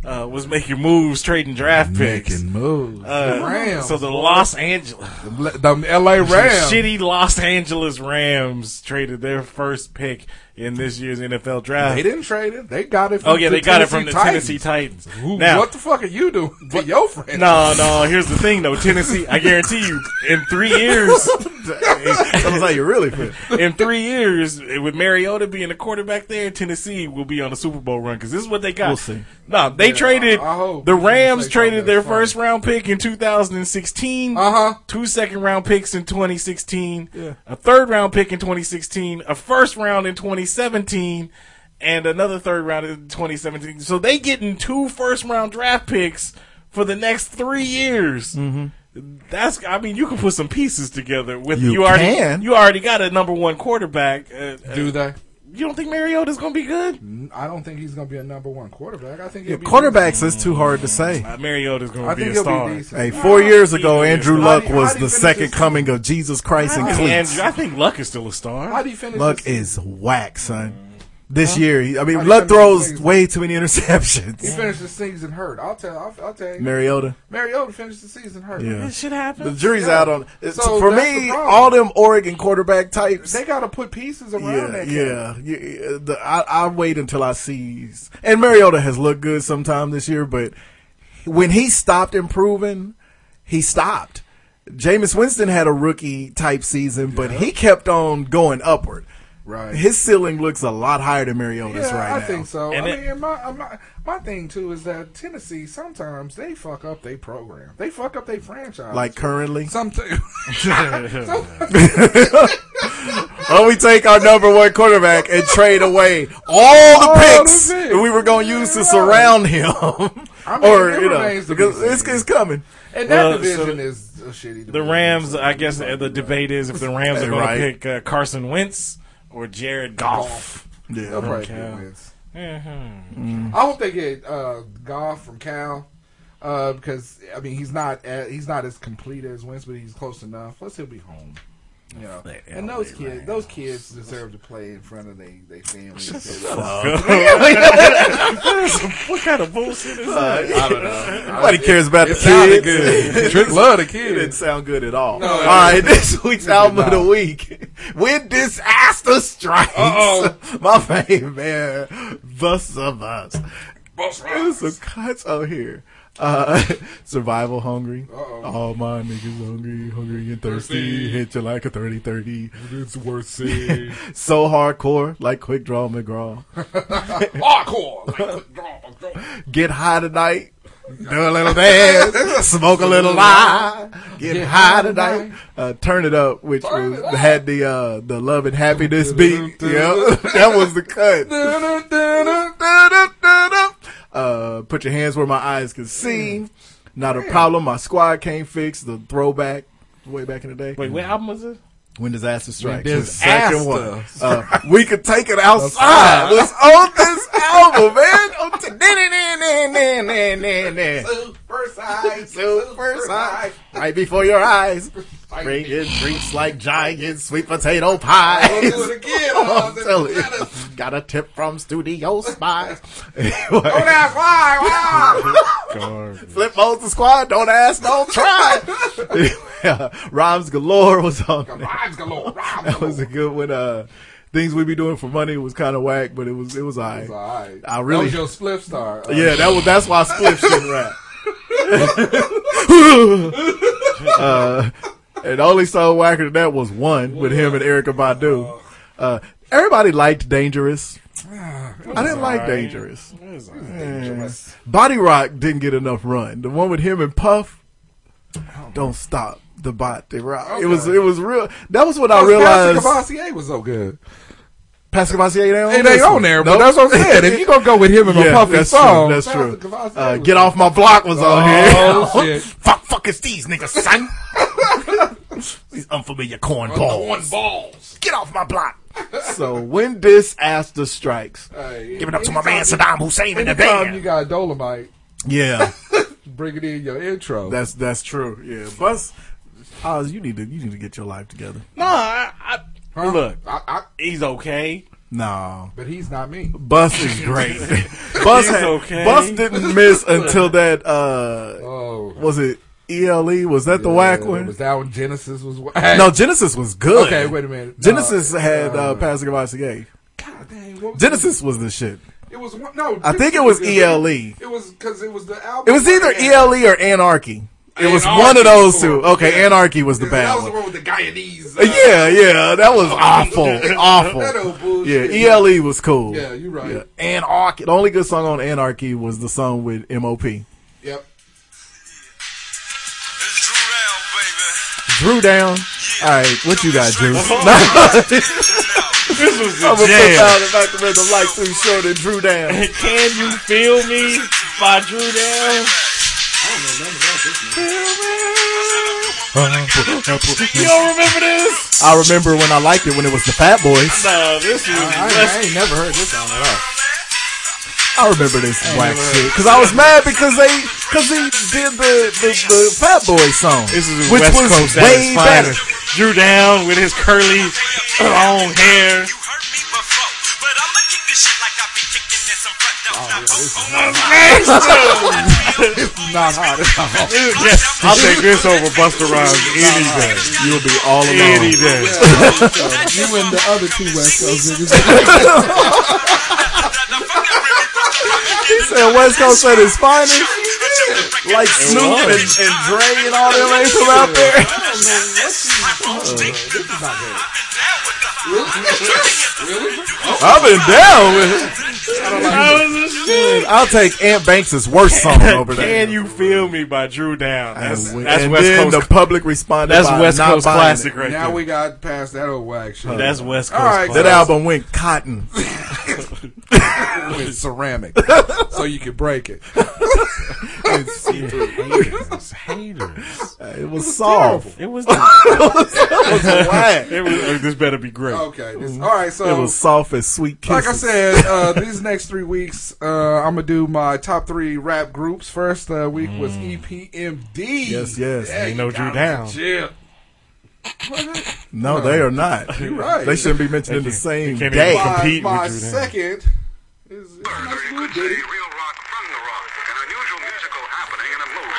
uh, was making moves, trading draft picks. Making moves. Uh, the Rams. so the Los Angeles, the L.A. Rams. shitty Los Angeles Rams traded their first pick in this year's NFL draft. They didn't trade it. They got it. From oh yeah, the they got it from the Titans. Tennessee Titans. Who- now, what the fuck are you doing to your friend? no, no. Here's the thing, though. Tennessee, I guarantee you, in three years, Sounds like you really feel. in three years, with Mariota being the quarterback there, Tennessee will be on a Super Bowl run because this is what they got. We'll see. No, they traded. I hope. the Rams traded their funny. first round pick in 2016. Uh huh. Two second round picks in 2016, a third round pick in 2016, a first round in 2017, and another third round in 2017. So they getting two first round draft picks for the next three years. Mm-hmm. That's, I mean, you can put some pieces together with You you, already, can. you already got a number one quarterback. Uh, uh, Do they? You don't think Mariota's going to be good? I don't think he's gonna be a number one quarterback. I think he'll be Quarterbacks is too hard to say. Uh, Mariota's going to be a star. be. Hey, four years ago, Andrew Luck you- was how the second this coming of Jesus Christ in I think, cleats. Andrew, I think Luck is still a star. How do you finish? Luck this is whack, son. This year, I mean, How do you Luck throws way too many interceptions. He interceptions. finished the season hurt. I'll tell. I'll, I'll tell you. Mariota, Mariota finished the season hurt. Yeah. This shit happens. the jury's Yeah. out on. It's, So for me, the all them Oregon quarterback types. They got to put pieces around Yeah, that. yeah, yeah. The, I, I wait until I see. And Mariota has looked good sometime this year, but when he stopped improving, he stopped. Jameis Winston had a rookie type season, but he kept on going upward. Right. His ceiling looks a lot higher than Mariota's Yeah, right I now. think so. And I it- mean, my, my my thing too is that Tennessee sometimes they fuck up their program. They fuck up their franchise. Like currently, sometimes. Why we take our number one quarterback and trade away all the All picks picks. that we were going to use to surround him? I mean, or it you know, remains to be because it's, it's coming. and that Well, division so is a shitty. The division. Rams, I guess uh, the debate is if the Rams are going Right. to pick uh, Carson Wentz or Jared Goff. Golf. Yeah, They'll probably Okay. get Wentz. Mhm. I hope they get uh, Goff from Cal. Uh, because I mean he's not uh, he's not as complete as Wentz, but he's close enough. Plus he'll be home. You know, The and those kids, Rams. those kids deserve to play in front of their they family. what kind of bullshit is Uh, that? I don't know. Nobody cares about the It sounded kids. good. Trick love the It didn't sound good at all. No, all it this week's album of the not. week. When disaster strikes, Uh-oh. my favorite man, Thus of Us. There's some cuts out here. Uh, survival hungry. Uh-oh. All my niggas hungry, hungry and thirsty. Thirsty. Hit you like a 30 30. It's worth seeing. So hardcore, like Quick Draw McGraw. Hardcore. Like, draw, draw. Get high tonight. Do a little dance, smoke a little lie, get, Get high tonight. Uh, turn it up, which Turn was up. had the uh, the love and happiness beat. Yeah, that was the cut. Uh, put your hands where my eyes can see. Not a problem. My squad can't fix the throwback way back in the day. Wait, what album was it? When disaster strikes, When the second Disaster one. Uh, we could take it outside. Outside. Was on this album, man. Super size. Super size. Right before your eyes. Bring Bringing treats like giant sweet potato pies. We'll do it again. I'm telling you. Got a tip from Studio Spies. Don't ask why. Why? Flip modes the squad. Don't ask, don't try. Yeah, Rhymes galore was on. there. Rhymes galore. Rhymes That was a good one. Uh, things we'd be doing for money was kind of whack, but it was it was alright. It's all right. I really- That was your spliff star. Uh, Yeah, that was that's why Split shouldn't rap. uh, and the only song whacker than that was one with him and Erykah Badu. Uh, everybody liked Dangerous. I didn't like. Dangerous. Was alright. Yeah. Body Rock didn't get enough run. The one with him and Puff, don't stop the body rock. It was it was real. That was what I realized Courvoisier was so good. Pass the Courvoisier ain't on It ain't on there, but Nope. that's what I'm saying. If you gonna go with him in a Yeah, puffy that's song, true. That's true. Uh, get off my block was on here. Oh, shit. fuck, fuck is these niggas, son? these unfamiliar cornballs. Corn balls. Get off my block. so when this disaster strikes, Hey, give it up to my man Saddam Hussein in the Anytime you band. got Dolomite, Yeah, bring it in your intro. that's that's true. Yeah, Bus, Oz, you need to you need to get your life together. No, I, I, Huh? look, I, I, he's okay. No. but he's not me. Bus is great. Bus, He's had, okay. Bus didn't miss until that. uh Oh, Was it ELE? Was that the whack one? Was that when Genesis was? wa- no, Genesis was good. Okay, wait a minute. Genesis No, had uh, uh, Pass the Courvoisier. God dang, was Genesis was the shit. It was one, no. I think it was good. ELE. It was because it was the album. It was either ELE or Anarchy. It was Anarchy one of those two. Okay, Yeah. Anarchy was the Yeah, bad That was the one. one with the Guyanese. Uh, yeah, yeah, that was awful, awful. That old Yeah. ELE was cool. Yeah, you're right. Yeah. Anarchy. The only good song on Anarchy was the song with MOP. Yep. Drew down. All right, what you got, Drew? This was the I'm gonna put jam. down the fact that the light too short and Dru down. Can you feel me by Dru Down? You don't remember this? I remember when I liked it when it was the Fat Boys. No, this was I, West I ain't never heard this song at all. I remember this whack shit because I was mad because they because he did the the, the Fat Boy song, This is which West was Coast at way its better. finest. Dru Down with his curly long hair. Not hot at all. Yeah, I'll take this over Busta Rhymes any day. You'll be all Any alone. day. You and the other two West Coast niggas. He said West Coast at is finest, like Snoop and, and Dre and all them ain't from out there. I've been down with it. I'll take Ant Banks' worst song over there. Can you feel me by Dru Down? That's, and we- that's and West then Coast. the public responded. that's by West not Coast classic it. right now there. we got past that old wax. shit. that's West Coast. All right, That album went cotton. with ceramic, so you can break it. haters, haters. It was soft. It was. The, Whack. it was. This better be great. Okay. This, all right. So It was soft as sweet kisses. like I said, uh, these next three weeks, uh, I'm gonna do my top three rap groups. First uh, week was EPMD. Yes, yes. Yeah, Ain't you no Drew. Down. Chill. no, they are not. You're right. They shouldn't be mentioned in the same they day. even My, my with Dru Down. second is, is nice little ditty.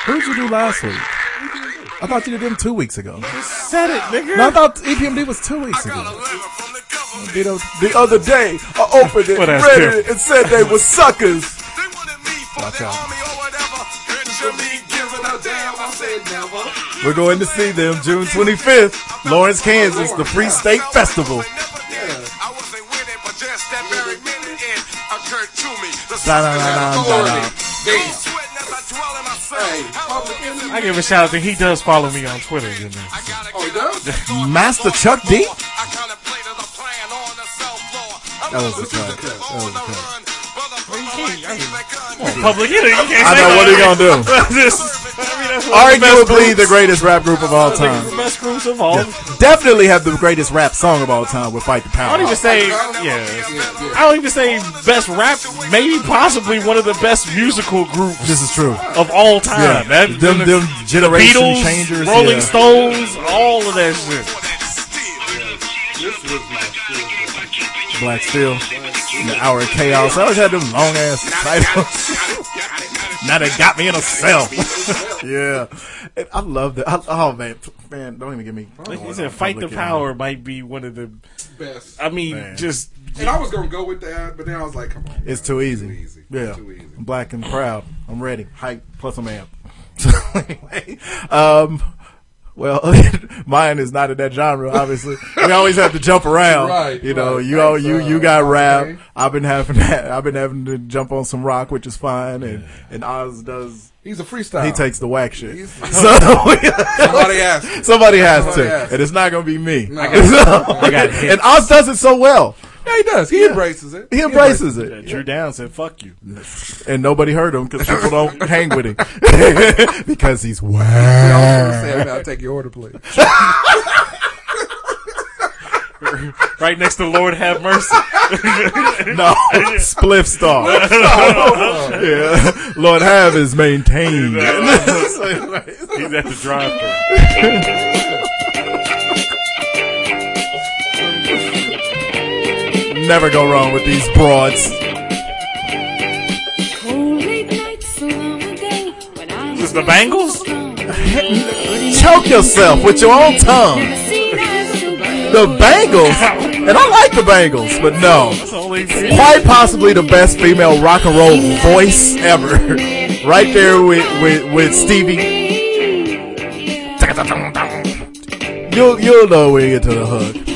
Who'd you do last week? I thought you did them two weeks ago. Said it, nigga. No, I thought EPMD was two weeks ago. You know, the other day, I opened it, Well, read it, and said they were suckers. Watch out. We're going to see them June 25th, Lawrence, Kansas, the Free State Festival. Hey. I give a shout out to he does follow me on Twitter. You know. Oh, he does? Master Chuck D? That was the cut. That was the cut. Public enemy. You can't I say know what are you that. gonna do. Just- I mean, that's one of the best Arguably groups- the greatest rap group of all time. the best groups of all. Definitely have the greatest rap song of all time with Fight the Power." I don't even say yeah. I don't even say best rap. Maybe possibly one of the best musical groups This is true. of all time. Yeah. That, them, the them generation Beatles, changers. Rolling yeah. Stones, all of that shit. Black Steel. The Hour of Chaos. I always had them long ass titles. now they got me in a cell. yeah. And I love that. I, oh man, man, don't even get me. Like you said, Fight the Power might be one of the. Best. I mean, Man. just And I was gonna go with that, but then I was like, come on. It's too easy. Too easy. Yeah. Too easy. I'm black and proud. I'm ready. Hype plus I'm amp. So anyway, um, well, mine is not in that genre. Obviously, we always have to jump around. Right, You know, right. you all, you uh, you got rap. okay. I've been having that. I've been having to jump on some rock, which is fine. And and Oz does. He's a freestyle. He takes the whack shit. He's- So Somebody asked. somebody has Somebody to, has to. and it's not gonna be me. No. I got and Oz does it so well. Yeah, he does. He embraces it. He embraces it. Dru Down said, "Fuck you." and nobody heard him because people don't hang with him because he's I wow. was gonna say, I'll take your order, please. Right next to Lord Have Mercy. No, spliff star. yeah, Lord have is maintained. He's at the drive-thru. Can never go wrong with these broads. Is this the Bangles? Choke yourself with your own tongue. The Bangles, and I like the Bangles, but no. Quite possibly the best female rock and roll voice ever. right there with, with, with Stevie. You'll, you'll know when you get to the hook.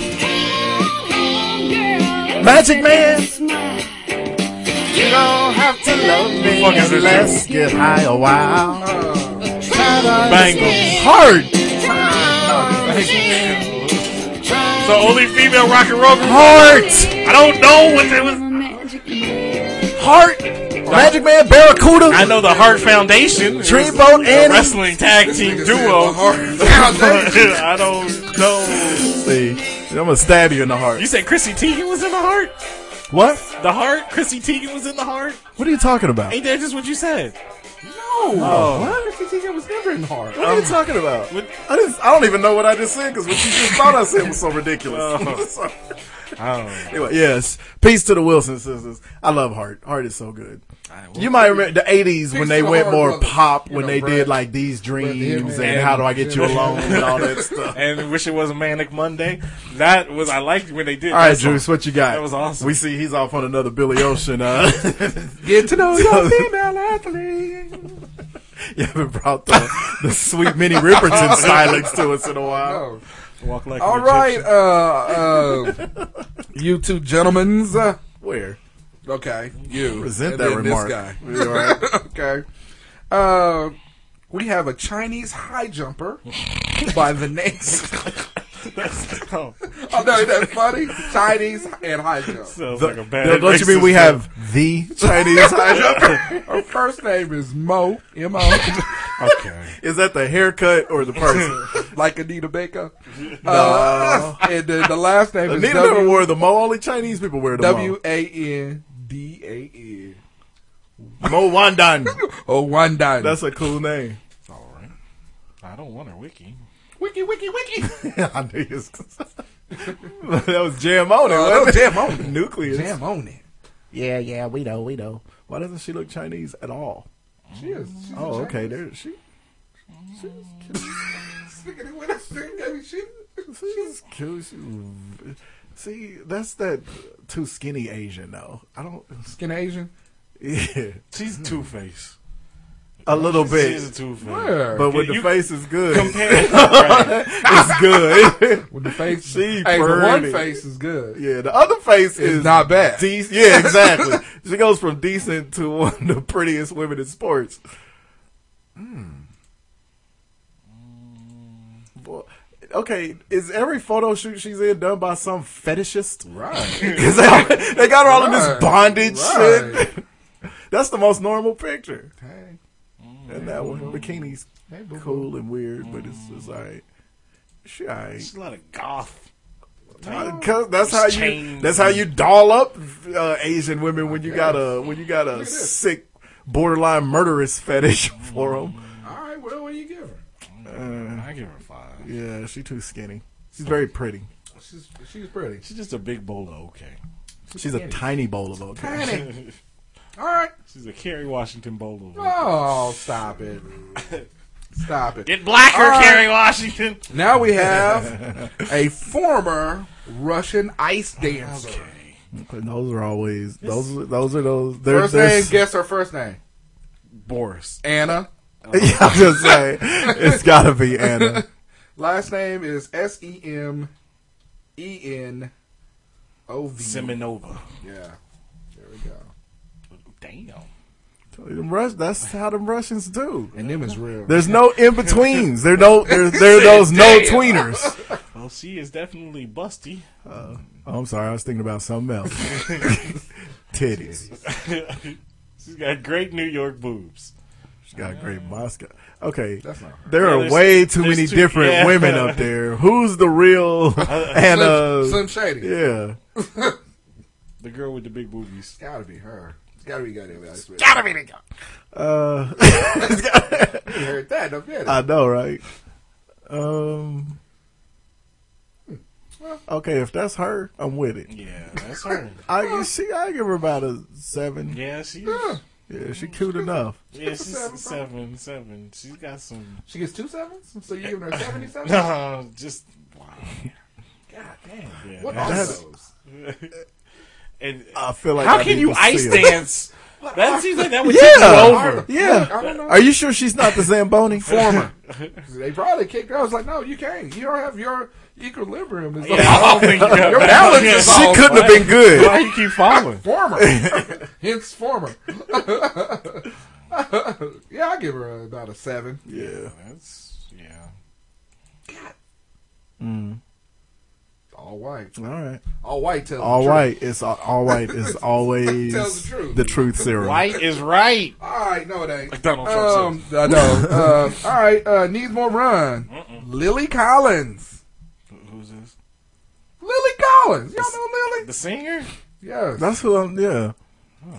Magic Man. You don't have to love me fuck is this unless get high a while. Bangles. Hard. So only female rock and roll group. Heart. I don't know what it was. Heart. Magic Man Barracuda. I know the Hart Foundation. Dreamboat and wrestling tag team duo. Heart. I don't know. See, I'm gonna stab you in the heart. You said Chrissy Teigen was in the Heart? What? The Heart? Chrissy Teigen was in the Heart? What are you talking about? Ain't that just what you said? No. Oh. What? Chrissy Teigen was never in the heart. What are you um, talking about? What- I, just, I don't even know what I just said because what you just thought I said was so ridiculous. Oh. So- Oh. anyway, yes. Peace to the Wilson sisters. I love Heart. Heart is so good. You might remember the '80s when they the went more brothers. pop You when know, they Brad- did like these dreams Hitman. and how do I get you alone and all that stuff. And Wish It Was a Manic Monday. That was, I liked when they did All right, that song. Juice, what you got? That was awesome. We see he's off on another Billy Ocean. Uh, Get to know your female athlete. you haven't brought the, the sweet Minnie Riperton stylings to us in a while. Oh. Walk like All an right, uh, uh, you two gentlemen's. Uh, Where? okay, you Resent And that then remark. This guy. You all right? okay. Uh, we have a Chinese high jumper by the name. Oh, oh no, that's funny. Chinese and high jump. sounds The- like a bad don't you mean we joke. have the Chinese high jumper? Her first name is Mo. M O. Okay. Is that the haircut or the person? like Anita Baker. Uh, and then the last name is Anita never W wore the mo. Only Chinese people wear the W A N D A N. mo. Mo Wandan. Oh, one dime. That's a cool name. All right. I don't want her wiki. Wiki, wiki, wiki. I knew you was that was jam on it. Uh, wasn't jam on it. Newcleus. Jam on it. Yeah, yeah, we know, we know. Why doesn't she look Chinese at all? She is. She's Oh, okay. There, she. Speaking of what I said, I mean, she- She's cute. She's, see, that's that too skinny Asian though. I don't. Skin Asian. Yeah, She's Two Face. A little She's bit, a Two Face. Where? but when You- the face is good, Compare. right. it's good. With the face, She hey, the one face is good. yeah, the other face is not bad. Dec- yeah, exactly. she goes from decent to one of the prettiest women in sports. Hmm. Boy, Okay, is every photo shoot she's in done by some fetishist? Right. They, they got her all in this bondage Right. shit. That's the most normal picture. Hey, And that one, bikini's hey, boo-boo. cool and weird, but it's just alright. She alright. She's a lot of goth. Uh, 'cause that's how you. Chains That's how you doll up uh, Asian women when you got a when you got a sick borderline murderous fetish for them. All right, well, what do you give her? I give her five. Yeah, she too skinny. She's very pretty. She's she's pretty. She's just a big bowl of okay. She's a tiny bowl of okay. Tiny. All right. She's a Kerry Washington bowl. Oh, stop it. Stop it. Get blacker, All right. Kerry Washington. Now we have a former Russian ice oh, dancer. Those are always those. Those are those. They're, First they're, name, guess her first name. Boris. Anna. yeah, I'm just saying, it's got to be Anna. Last name is S E M E N O V. Semenova. Yeah. There we go. Damn. Them Rus- that's how them Russians do. And them is real. There's no in betweens. There no. There, there are those no Damn. tweeners. Well, she is definitely busty. Uh, oh, I'm sorry. I was thinking about something else. Titties. She's got great New York boobs. She's got great Moscow. Okay. That's not her. There Yeah, are there's- way too many two- different yeah. women up there. Who's the real uh, Anna? Slim, Slim Shady. Yeah. The girl with the big boobies. It's gotta be her. It's gotta be goddamn ice. You Gotta be the guy. Uh, heard that, don't get it? I know, right? Um, Okay, if that's her, I'm with it. Yeah, that's her. I she I give her about a seven. Yeah, she. Yeah, she cute enough. Yeah, she's seven, seven, seven. She's got some. She gets two sevens, so you giving her seventy-seven? No, just wow. God damn! Yeah, What are those? And I feel like how I can you ice see dance? That seems like that would Yeah. tip you over. Yeah. I don't know. Are you sure she's not the Zamboni? Former. they probably kicked her. I was like, no, you can't. You don't have your equilibrium. Is Yeah, I don't think your balance is She off. couldn't have been good. Why do you keep falling? Former. Hence former. yeah, I give her about a seven. Yeah. That's yeah. Mm. All white. All right. All white tells All the truth. white is all white is always Tells the truth. the truth serum. White is right. All right, no, it ain't. Donald Trump Um, I know. uh, all right, uh, needs more run. Lily Collins. Who's this? Lily Collins. Y'all know Lily? The singer? Yes. That's who I'm. Yeah.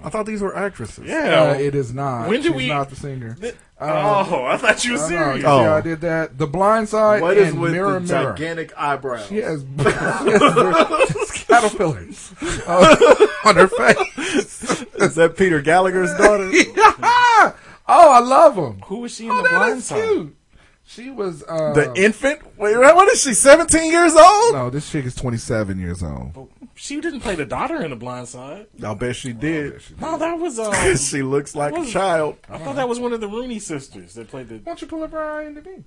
I thought these were actresses. Yeah. Uh, it is not. When do She's we- not the singer. oh, I thought you were I know. serious. You Oh. how I did that? The Blind Side What and is with Mirror the Mirror. gigantic eyebrows? She has, she has caterpillars uh, on her face. Is that Peter Gallagher's daughter? oh, I love him. Who was she in Oh, the that blind is side? cute. She was uh, The infant? Wait, what is she? 17 years old? No, this chick is 27 years old. She didn't play the daughter in the blind side. I'll bet she did. No, that was um. she looks like a child. I thought that was one of the Rooney sisters that played the Why don't you pull up her IMDb?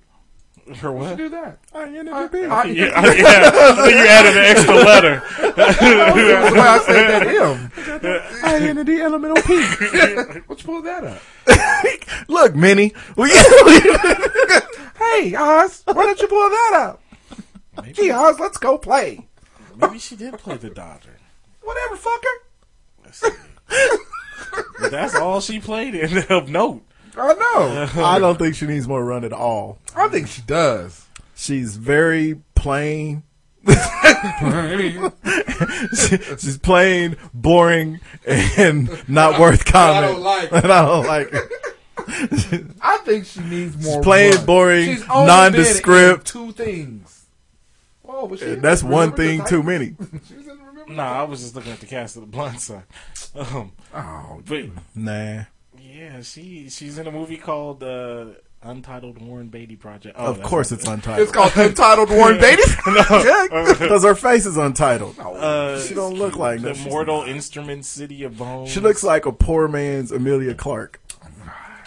her what? Do that. I I, I, Yeah, yeah. you added an extra letter. That's why I said that him. I ended elemental P. Why don't you pull that up? Look, Minnie. Hey, Oz, why don't you pull that up? Gee, Oz, let's go play. Maybe she did play the daughter. Whatever, fucker. Let's see. But that's all she played in of note. I know. I don't think she needs more run at all. I think she does. She's very plain. She- she's plain, boring, and not worth comment. I don't like And I don't like it. I think she needs more. She's plain, run. boring, She's only nondescript. been in Two things. Oh, was she in That's one thing too many. She was in Remember the Nah, I was just looking at the cast of the blind side. Um, Oh, but Nah. yeah, she she's in a movie called uh, Untitled Warren Beatty Project. Oh, Of course it's untitled. it's called Untitled Warren Beatty. Because her face is untitled. Uh, She don't look like the that. Mortal Instruments City of Bones. She looks like a poor man's Emilia Clarke.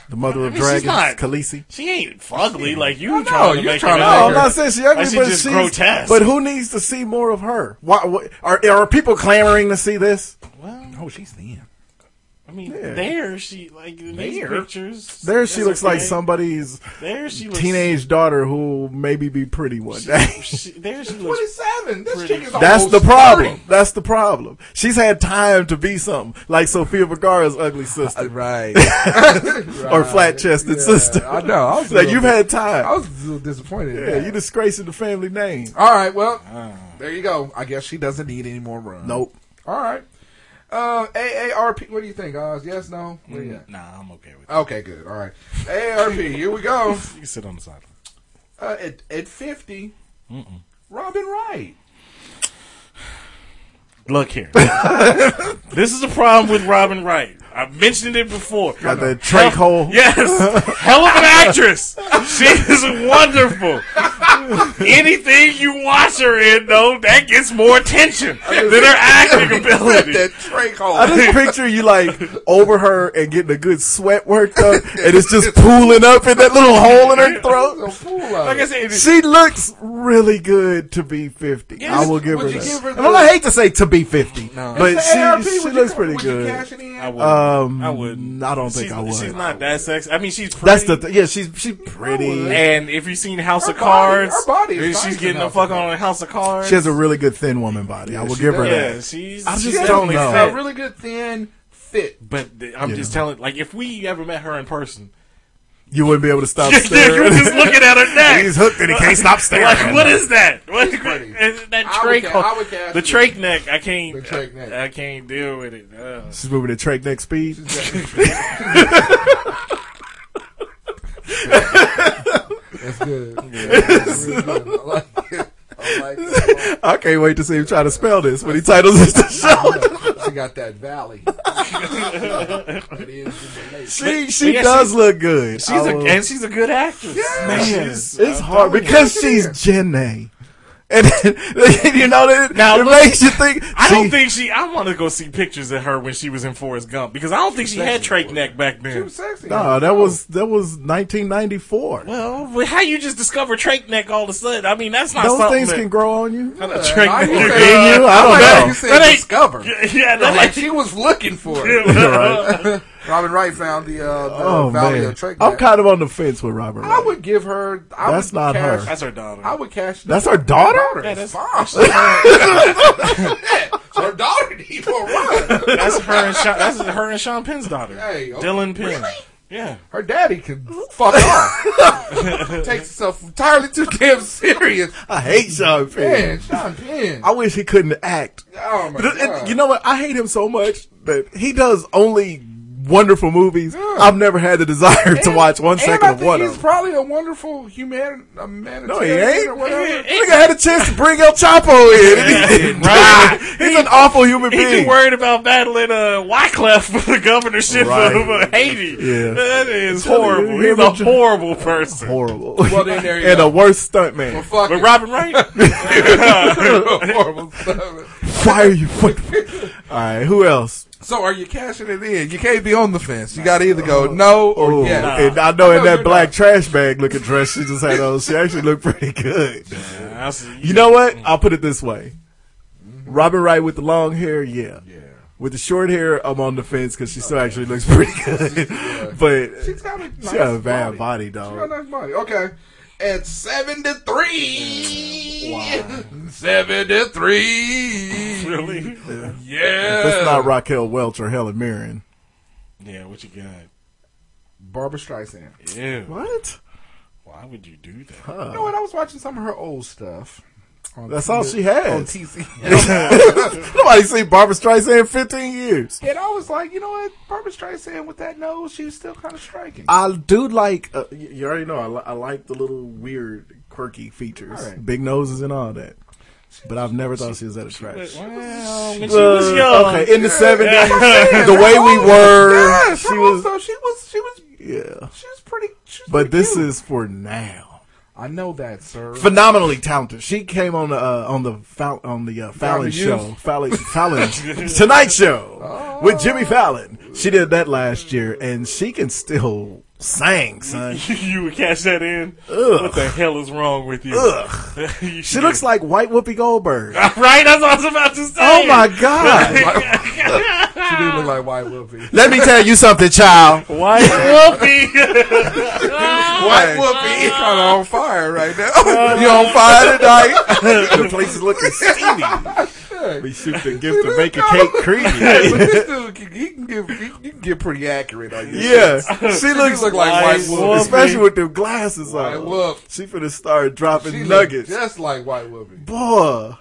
The mother of I mean, she's dragons, not- Khaleesi. She ain't fugly like you oh, no, trying to you're make trying it to out. make No, I'm not saying she ugly, She's but she's grotesque. But who needs to see more of her? Why, what, are are people clamoring to see this? Well, Oh, she's thin. I mean, Yeah. there she like in these pictures. There she it's looks like somebody's There she looks teenage daughter who will maybe be pretty one day. She, there she looks. Twenty-seven. This chick is That's the problem. 30. That's the problem. She's had time to be something like Sofia Vergara's ugly sister Right. or flat chested Yeah, sister. I know. I was like little you've bit- had time. I was a little disappointed. in yeah, you disgracing the family name. All right. Well, Ah. there you go. I guess she doesn't need any more run. Nope. All right. Uh, AARP. What do you think, Oz? Yes, no. Do? Nah, I'm okay with it. Okay, good. All right. AARP. Here we go. You can sit on the side. Uh, at at fifty, Robin Wright. Look here. this is a problem with Robin Wright. I've mentioned it before. Got that trach hole. Yes, hell of an actress. She is wonderful. Anything you watch her in, though, that gets more attention than her acting ability. that trach hole. I just picture you like over her and getting a good sweat worked up, and it's just pooling up in that little hole in her throat. So full of Like I said, She looks really good to be fifty. Yes. I will give her Would you that. give her And I hate to say to be fifty, No. but she AARP, she looks you, pretty would You good. cash it in? I would. Um, I would. I don't think she's, I would. She's not that sexy. I mean, she's pretty. That's the th- yeah. She's she's pretty. And if you've seen House Her of body- Cards, her body is she's getting the House fuck on House of Cards. She has a really good thin woman body. I will she give her does. yeah, that. she's. I just she's don't know. a really good thin fit. But th- I'm Yeah. just telling, like, if we ever met her in person, You wouldn't be able to stop you're staring. just looking at her neck. He's hooked and he can't stop staring. Like, what is that? What, pretty. that trach, ca- I would cast the it. trach neck, I can't, The trach neck. I, I can't deal with it. Uh, She's moving at trach neck speed. That's good. Yeah, that's really good. I like it. I. I can't wait to see him try to spell this when he titles this the show. she got that valley. That is in the lake. She she yeah, does she's- look good. She's I a, will- and she's a good actress. man, She's- it's I'm hard because she's is. Jenny. And then, you know that Now, it look, makes you think. I she- don't think she. I want to go see pictures of her when she was in Forrest Gump because I don't think she had trach neck back She then. was sexy. No, that was that was 1994. Well, how you just discover trach neck all of a sudden? I mean, that's not Those something things that, can grow on you. Not a Uh, trach I neck. didn't In say- you? I don't like know. You said That ain't- discover. yeah, that Like ain't- she was looking for it. Robin Wright found the, uh, the Oh Valley man, of Trach I'm kind of on the fence with Robert. I would give her. I That's would not cash, her. that's her daughter. I would cash. That's her daughter? Yeah, that's- fine. so her daughter need for a run. that's her and Sean, that's her and Sean Penn's daughter. Hey, oh, Dylan Penn. really? Yeah. Her daddy can fuck off. Takes himself entirely too damn serious. I hate Sean Penn. Man, Sean Penn. I wish he couldn't act. Oh my But god. you know what? I hate him so much that he does only wonderful movies. I've never had the desire to watch one and second I of one he's of them. probably a wonderful human, a humanitarian No, he ain't. or whatever. Nigga had a chance to bring El Chapo in. and he didn't. Right. He's an awful human He being. too worried about battling uh, Wyclef for the governorship Right. of uh, Haiti. Yeah. That is horrible. He's a horrible person. Horrible. Well, then there you and go. a worse stuntman. Well, fuck But it. Robin Wright? Horrible stuff. Why are you? All right. Who else? So are you cashing it in? You can't be on the fence. You got to either go no oh, or Oh, yes. and I know in No, that black not. trash bag looking dress she just had on, she actually looked pretty good. I. You know what? Mm. I'll put it this way: Robin Wright with the long hair, yeah. Yeah. With the short hair, I'm on the fence because she still actually looks pretty good. but She's got a nice she got a bad body. body, She got a nice body. Okay. At 73. Wow. 73. Really? Yeah. That's not Raquel Welch or Helen Mirren. Yeah, what you got? Barbra Streisand. Yeah. What? Why would you do that? You know what? I was watching some of her old stuff. On That's T- all she has. On TC. Nobody seen Barbra Streisand in 15 years. and I was like, you know what? Barbra Streisand with that nose, she's still kind of striking. I do like. Uh, you you already know. I, li- I like the little weird, quirky features, All right. big noses and all that. But I've never thought she was that attractive. Well, when she was young. Okay, in the seventies, the way we were, yeah, she was. So she was. She was. Yeah, She was pretty. She was but pretty this cute. is for now. I know that, sir. Phenomenally talented. She came on the uh, on the Fal- on the uh, Fallon show, Fallon, Fallon Tonight Show with Jimmy Fallon. She did that last year, and she can still sing, son. you would catch that in? Ugh. What the hell is wrong with you? Ugh. You She looks like white Whoopi Goldberg. Right? That's what I was about to say. Oh my god! she do look like White Whoopi. Let me tell you something, child. White Whoopi. White Whoopi kind of on fire right now. you on fire tonight? the place is looking steamy. We shoot the gift to make a cake Hey, but this dude, can- he can give, he, he can get pretty accurate on you. Yeah, she looks look like White. Whoopi. especially with them glasses White on. Whoop. She finna start dropping She nuggets. just like White Whoopi. Boy,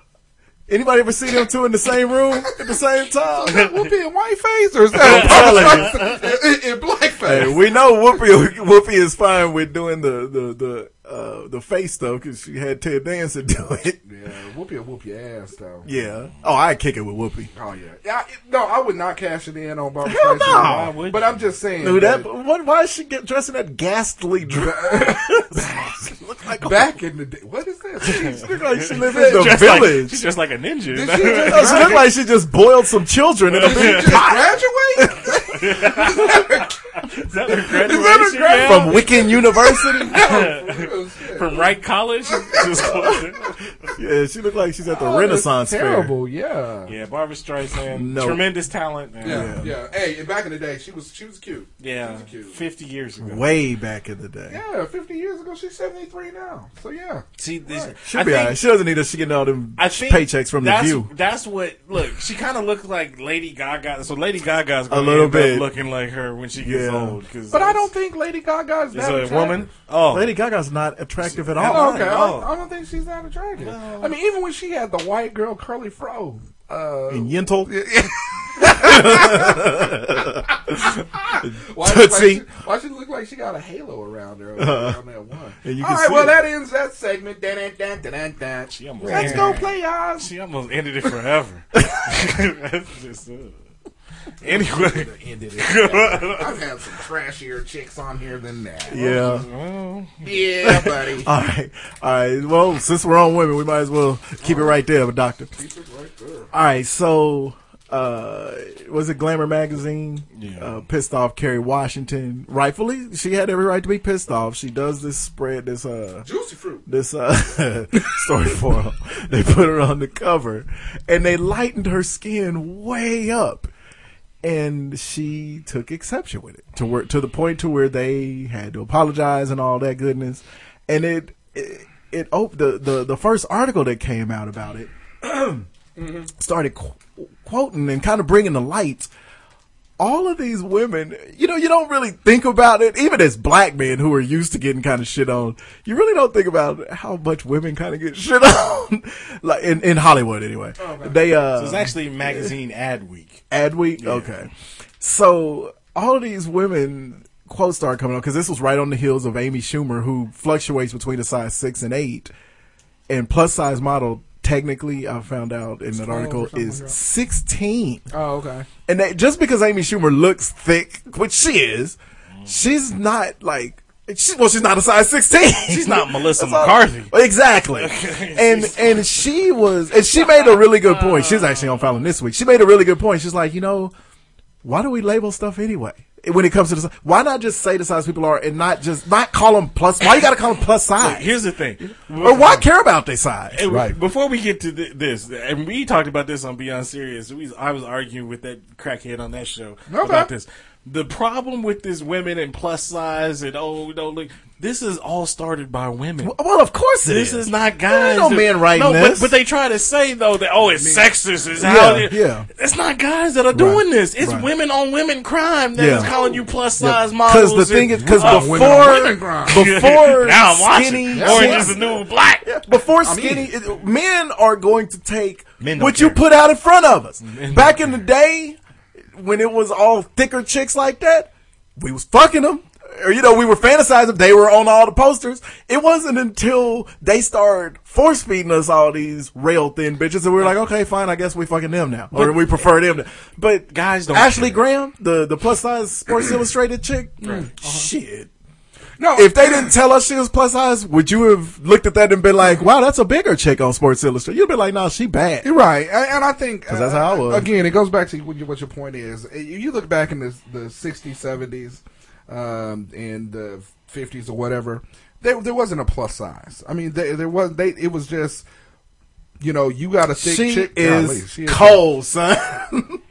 anybody ever see them two in the same room at the same time? Whoopi in whiteface or is that in, in blackface? Hey, we know Whoopi Whoopi is fine with doing the the the uh, the face stuff because she had Ted Danson do it. yeah, Whoopi will whoop your ass though. Yeah. Oh, I kick it with Whoopi. Oh yeah. yeah I, no, I would not cash it in on Barbara Hell Streisand. no. Would But you? I'm just saying. Dude, that that what? Why is she get dressed in that ghastly dress? Look like a back in the day, what is this? She look like she lives in the Just like, village. she's just like a ninja. Did she just she look like she just boiled some children in a big Did you graduate? Is that her graduation? graduation? gown? from Wiccan University. From Wright College? Yeah, she looked like she's at the Oh, Renaissance that's fair. terrible. Yeah. yeah, Barbra Streisand. No. Tremendous talent. Yeah, yeah. Hey, back in the day, she was she was cute. Yeah, She was cute. 50 years ago. Way back in the day. Yeah, 50 years ago, she's 73 now. So yeah. See, this, She'll I be think, alright. She doesn't need us. She getting all them I think paychecks from the View. That's what. Look, she kind of looks like Lady Gaga. So Lady Gaga's going A to little end bit. up looking like her when she gets Yeah. old. Cause But I don't think Lady Gaga is Is that a attractive. woman? Oh, Lady Gaga's not attractive at Oh, all. Oh, okay. I, don't, I don't think she's that attractive. I mean, even when she had the white girl curly fro. Uh, And Yentl, why, Tootsie. Why she, why she look like like she got a halo around her over on that one. And you All can right, see well it. that ends that segment. Dun, dun, dun, dun, dun, dun. She almost Let's ended go it. play ours. She almost ended it forever. That's just, uh, anyway. It. I've had some trashier chicks on here than that. Yeah. Well, Yeah, buddy. All right. All right. Well, since we're on women, we might as well keep it right there, but doctor. All right. So, uh, was it Glamour magazine? Yeah. Uh, pissed off Kerry Washington. Rightfully, she had every right to be pissed off. She does this spread, this uh, Juicy fruit. this uh story for her. They put her on the cover, and they lightened her skin way up. And she took exception with it to where, to the point to where they had to apologize and all that goodness. And it it, it op- the, the the first article that came out about it started qu- quoting and kind of bringing the light all of these women, you know, you don't really think about it, even as black men who are used to getting kind of shit on, you really don't think about how much women kind of get shit on. like in, in Hollywood anyway. They, uh, so it's actually magazine ad week. Ad week? Okay. So all of these women quotes started coming up because this was right on the heels of Amy Schumer, who fluctuates between a size six and eight. And plus size model, technically, I found out in that article, is like that. 16. Oh, okay. And that, just because Amy Schumer looks thick, which she is, she's not like. She, well, she's not a size sixteen. She's not Melissa That's all- McCarthy. Exactly. and and she was, and she made a really good point. She's uh. actually on Fallon this week. She made a really good point. She's like, you know, why do we label stuff anyway? When it comes to this, why not just say the size people are and not just not call them plus? Why you got to call them plus size? Here's the thing. or why care about their size? Hey, Right. Before we get to th- this, and we talked about this on Beyond Serious, we, I was arguing with that crackhead on that show Okay. about this. The problem with this women and plus size and oh, no, look, this is all started by women. Well, of course it This is. is not There guys. ain't no men writing no, this. But, but they try to say though that oh, it's sexist. Is how Yeah, it is. yeah. It's not guys that are doing this. It's right. women on women crime that is Yeah. calling you plus size models. Because the thing is, because Oh, women women before before now I'm watching skinny, Orange is the new black. before skinny, it- men are going to take Men what you put out in front of us. Men Back in the day, when it was all thicker chicks like that, we was fucking them. Or, you know, we were fantasizing. They were on all the posters. It wasn't until they started force feeding us all these rail thin bitches that we were like, okay, fine, I guess we fucking them now. Or we prefer them. But Guys don't Ashley care. Graham, the, the plus size Sports Illustrated chick, shit. No, If they didn't tell us she was plus size, would you have looked at that and been like, "Wow, that's a bigger chick on Sports Illustrated"? You'd be like, "No, she bad." You're right, and I think 'Cause that's how I was. Again, it goes back to what, you, what your point is. If you look back in the the '60s, '70s, um, and the '50s or whatever, there there wasn't a plus size. I mean, there, there was they. It was just, you know, you got a thick She chick. is she cold, son.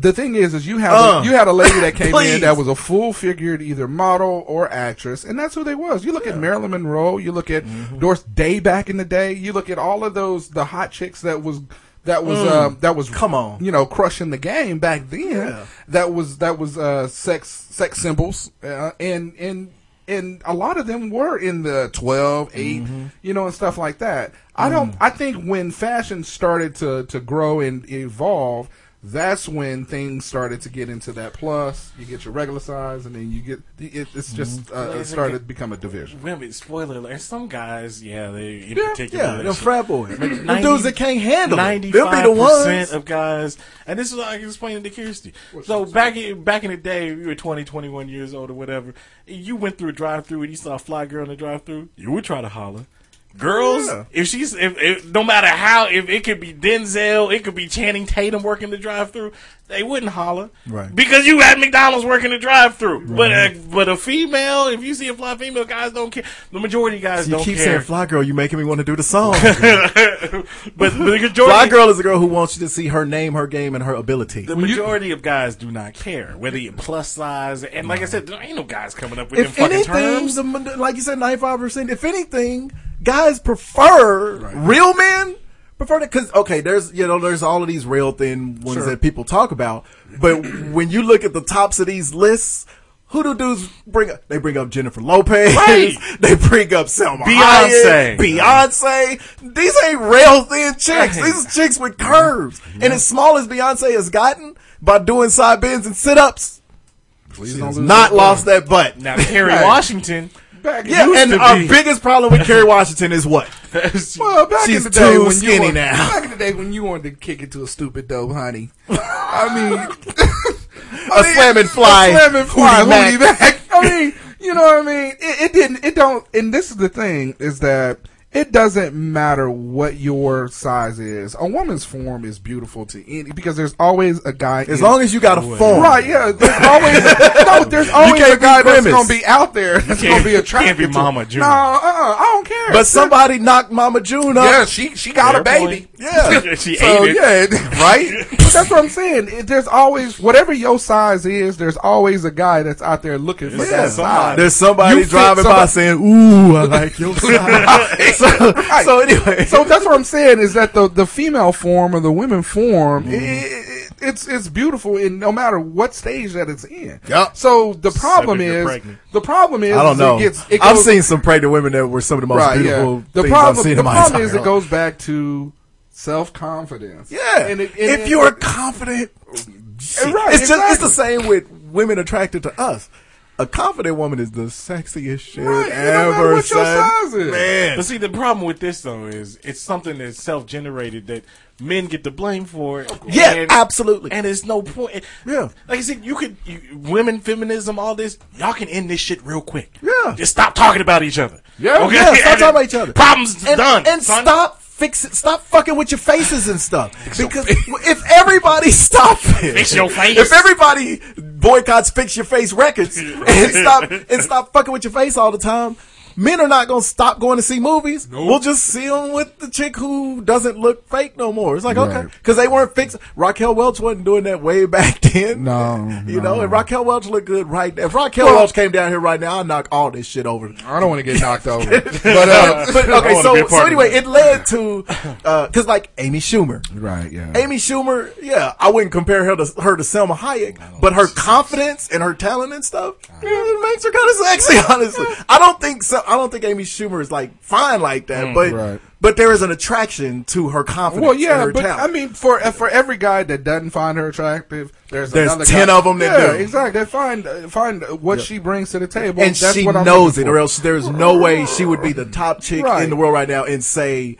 The thing is, is you have Uh, a, you had a lady that came in that was a full figured either model or actress, and that's who they was. You look at Marilyn Monroe, you look at Mm-hmm. Doris Day back in the day, you look at all of those the hot chicks that was that was um, that was Mm. Come on. you know crushing the game back then. Yeah. That was that was uh, sex sex symbols, uh, and and and a lot of them were in the 12, 8, Mm-hmm. you know, and stuff like that. I don't. I think when fashion started to to grow and evolve, that's when things started to get into that plus. You get your regular size, and then you get it, it's just Mm-hmm. uh, it started to become a division. Women, spoiler alert. Some guys, yeah, they in Yeah, particular. yeah, them frat boys, them 90 dudes that can't handle it. They'll Ninety-five be the ones. percent of guys, and this is what I can explain to Kirsty. So back in back in the day, you were 20, 21 years old or whatever. You went through a drive-through and you saw a fly girl in the drive-through. You would try to holler. Girls, Yeah. if she's if, if no matter how if it could be Denzel, it could be Channing Tatum working the drive-through, they wouldn't holler, Right. Because you had McDonald's working the drive-through. But a, uh, but a female, if you see a fly female, guys don't care. The majority of guys You don't keep care. saying "fly girl," you making me want to do the song. but the majority fly girl is a girl who wants you to see her name, her game, and her ability. The majority of guys do not care whether you're plus size, and like I said, there ain't no guys coming up with them fucking anything, terms. the, like you said, ninety five percent. If anything, guys prefer real men. Prefer that because okay, there's you know there's all of these real thin ones that people talk about, but when you look at the tops of these lists. Who do dudes bring up? They bring up Jennifer Lopez. Right. They bring up Salma Beyonce. Hayek, Beyonce. These ain't real thin chicks. Right. These are chicks with curves. And as small as Beyonce has gotten by doing side bends and sit ups, Please She don't lose not lost that butt. Now Kerry Right. Washington. Back Yeah, used and to our be- biggest problem with Kerry Washington is what? Well, back She's in the day when skinny you wanted, now. Back in the day when you wanted to kick it to a stupid dope honey. I mean, A slamming fly. a slamming fly, Hootie Mac. hootie Mac. I mean, you know what I mean? It, it didn't. It don't. And this is the thing: is that it doesn't matter what your size is. A woman's form is beautiful to any because there's always a guy. As in- long as you got a form. Right, yeah. There's always no. There's always a guy be that's gonna be out there that's gonna be can't be to Mama him. June. No, uh, uh I don't care. But somebody knocked Mama June up. yeah, she she got Fair a baby. point. Yeah. she So ate it. yeah, right. But that's what I'm saying. There's always whatever your size is. There's always a guy that's out there looking for Yeah. that size. There's somebody You fit driving by saying, "Ooh, I like your size." so, Right. so anyway, So that's what I'm saying is that the the female form or the women form, mm-hmm. i i it's it's beautiful in no matter what stage that it's in. Yep. So the problem if is pregnant. the problem is I don't is know. It gets, it I've seen some pregnant women that were some of the most right. beautiful Yeah. The things problem I've seen the in my problem is entire it goes back to self confidence. Yeah. And it, and if you're confident, eh, shit. Right, it's just it's the same with women attracted to us. A confident woman is the sexiest shit Right, it don't ever. what your son. size is. Man, But see, the problem with this though is it's something that's self-generated that men get the blame for. it. Yeah, And- absolutely. And there's no point. Yeah. like I said, you could you, women, feminism, all this. Y'all can end this shit real quick. Yeah. just stop talking about each other. Yeah, okay. yeah, stop talking about each other. Problems and, done. and son. stop fix it. Stop fucking with your faces and stuff. Because if everybody stop it, Fix your face. If everybody boycotts fix your face records and stop and stop fucking with your face all the time. Men are not gonna stop going to see movies. We'll just see them with the chick who doesn't look fake no more. It's like okay, because they weren't fixed. Raquel Welch wasn't doing that way back then. No, you no. know, and Raquel Welch looked good right. Now. If Raquel Well- Welch came down here right now, I'd knock all this shit over. I don't want to get knocked over. But uh, but okay, wanna be a so so anyway, it. it led to because like Amy Schumer, right, yeah. Amy Schumer, yeah, I wouldn't compare her to her to Salma Hayek, but her confidence and her talent and stuff, yeah, it makes her kind of sexy. Honestly, I don't think so. I don't think Amy Schumer is like fine like that, but Right. but there is an attraction to her confidence. Well, and yeah, her but talent. I mean, for for every guy that doesn't find her attractive, there's There's another 10 guy- them. that yeah, do. exactly. They find uh, find what she brings to the table, and That's she what I'm knows it, for. or else there's no way she would be the top chick Right. in the world right now and say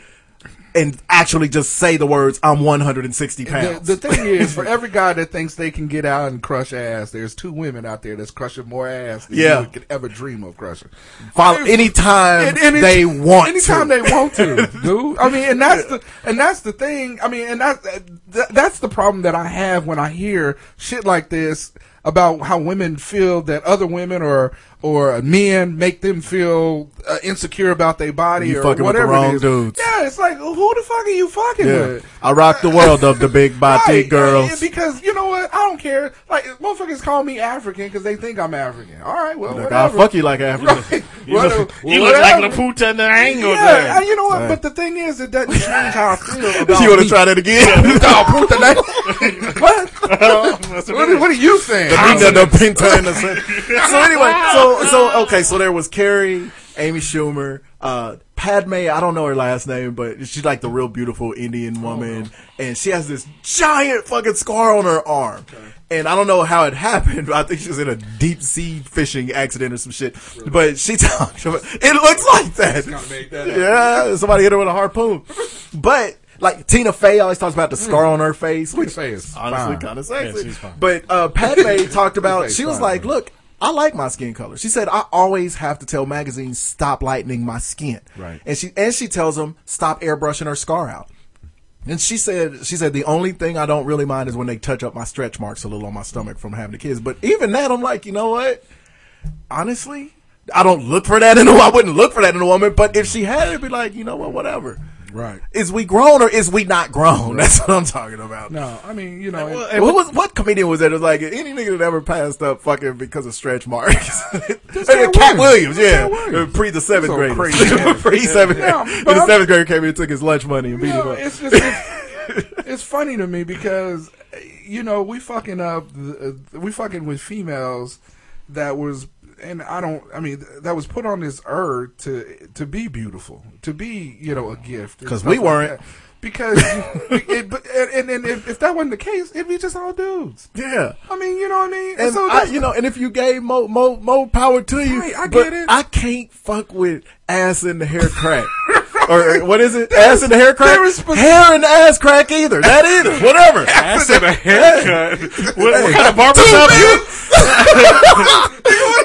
and actually just say the words, "I'm 160 pounds." the thing is, for every guy that thinks they can get out and crush ass, there's two women out there that's crushing more ass than Yeah. you could ever dream of crushing. Follow anytime they want anytime to. they want to, dude. I mean, and that's the and that's the thing. I mean, and that's that, that's the problem that I have when I hear shit like this about how women feel that other women or or men make them feel uh, insecure about their body You or fucking with the whatever wrong it is. dudes. Yeah, it's like who the fuck are you fucking yeah. with? I rock the world of the big body Right, girls. Because you know what, I don't care. Like motherfuckers call me African because they think I'm African. All right, well, Like, I'll fuck you like African. Right. You Whatever- look, you look like whatever. Lupita Nyong'o Yeah, there. and you know what? But the thing is, it doesn't change how I feel about you want to me. try that again? No, put what? what, are, what are you saying? Pinta the Pinta in the center. So anyway, so so okay, so there was Carrie, Amy Schumer, uh, Padma. I don't know her last name, but she's like the real beautiful Indian woman, and she has this giant fucking scar on her arm. And I don't know how it happened, but I think she was in a deep sea fishing accident or some shit. But she talked about it looks like that. make that. Yeah, somebody hit her with a harpoon. But like Tina Fey always talks about the scar on her face, which Fey is honestly fine. kind of sexy. she's fine. But uh, Padma talked about. Fey's She was fine, like, man. "Look, I like my skin color." She said, "I always have to tell magazines stop lightening my skin." Right. And she and she tells them stop airbrushing her scar out. And she said, she said the only thing I don't really mind is when they touch up my stretch marks a little on my stomach from having the kids. But even that, I'm like, you know what? Honestly, I don't look for that in a. I wouldn't look for that in a woman. But if she had, it, it'd be like, you know what? Whatever. Right. Is we grown or is we not grown? That's what I'm talking about. No, I mean, you know, Well, and what was what comedian was that? It was like any nigga that ever passed up fucking because of stretch marks. Katt Katt Williams. Yeah, Williams. pre the seventh So grade, pre seventh. Yeah, when the seventh grader came in and took his lunch money and beat you him up. it's just it's, it's funny to me because you know we fucking up the, uh, we fucking with females that was and I don't I mean that was put on this earth to to be beautiful to be you know a gift Because we weren't. that. because it, and, and if, if that wasn't the case, it'd be just all dudes. Yeah. I mean, you know what I mean? And so I, you know, and if you gave more, more, more power to you, Right, I but get it. I can't fuck with ass in the hair crack. or what is it? Ass in the hair crack? hair and the ass crack either. That either. Whatever. Ass and a haircut. what, what kind of barbershop you?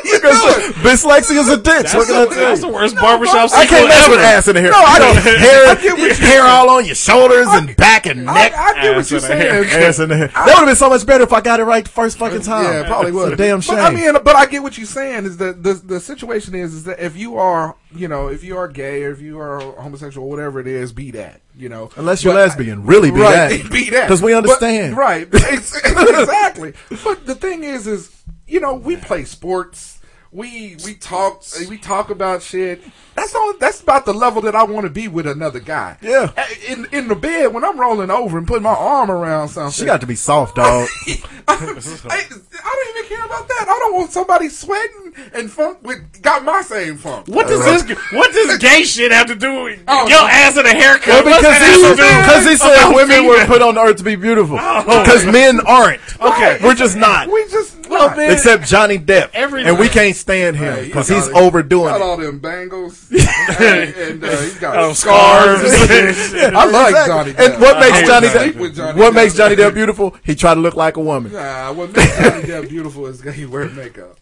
Because dyslexia is a ditch. What That's, can the, tell that's you? the worst barbershop I can't mess with ass in the hair. No, I don't- hair, I get what you- hair all on your shoulders and back and I, neck. I get what you're hair. saying. ass in the hair. That would have been so much better if I got it right the first fucking time. Yeah, probably It's would. damn shame. But I mean, but I get what you're saying. Is that the the situation is is that if you are you know if you are gay or if you are homosexual, whatever it is, be that. You know, Unless you're But- lesbian, really be right, that. be that 'Cause we But- understand. right? Exactly. But the thing is, is you know we play sports. We we talk eh, we talk about shit. That's all. That's about the level that I want to be with another guy. Yeah. Eh, in in the bed when I'm rolling over and putting my arm around something. She got to be soft, dog. I, I don't even care about that. I don't want somebody sweating and funk with got my same funk. What does this? What does gay shit have to do with Oh, your no. ass and a haircut? Well, because that he, have to do because he said about women were put on earth to be beautiful. Oh, Because men aren't. Okay. We're just not. We just Well, not. man, Except Johnny Depp. Every- and we can't stand him Hey, because got he's all- overdoing got it. all them bangles, and, and uh, he's got Oh, scars. scarves. I like Exactly. Johnny Depp. And what makes Johnny Depp, Johnny what Depp. makes Johnny Depp beautiful? He tried to look like a woman. Nah, what makes Johnny Depp beautiful is he wear makeup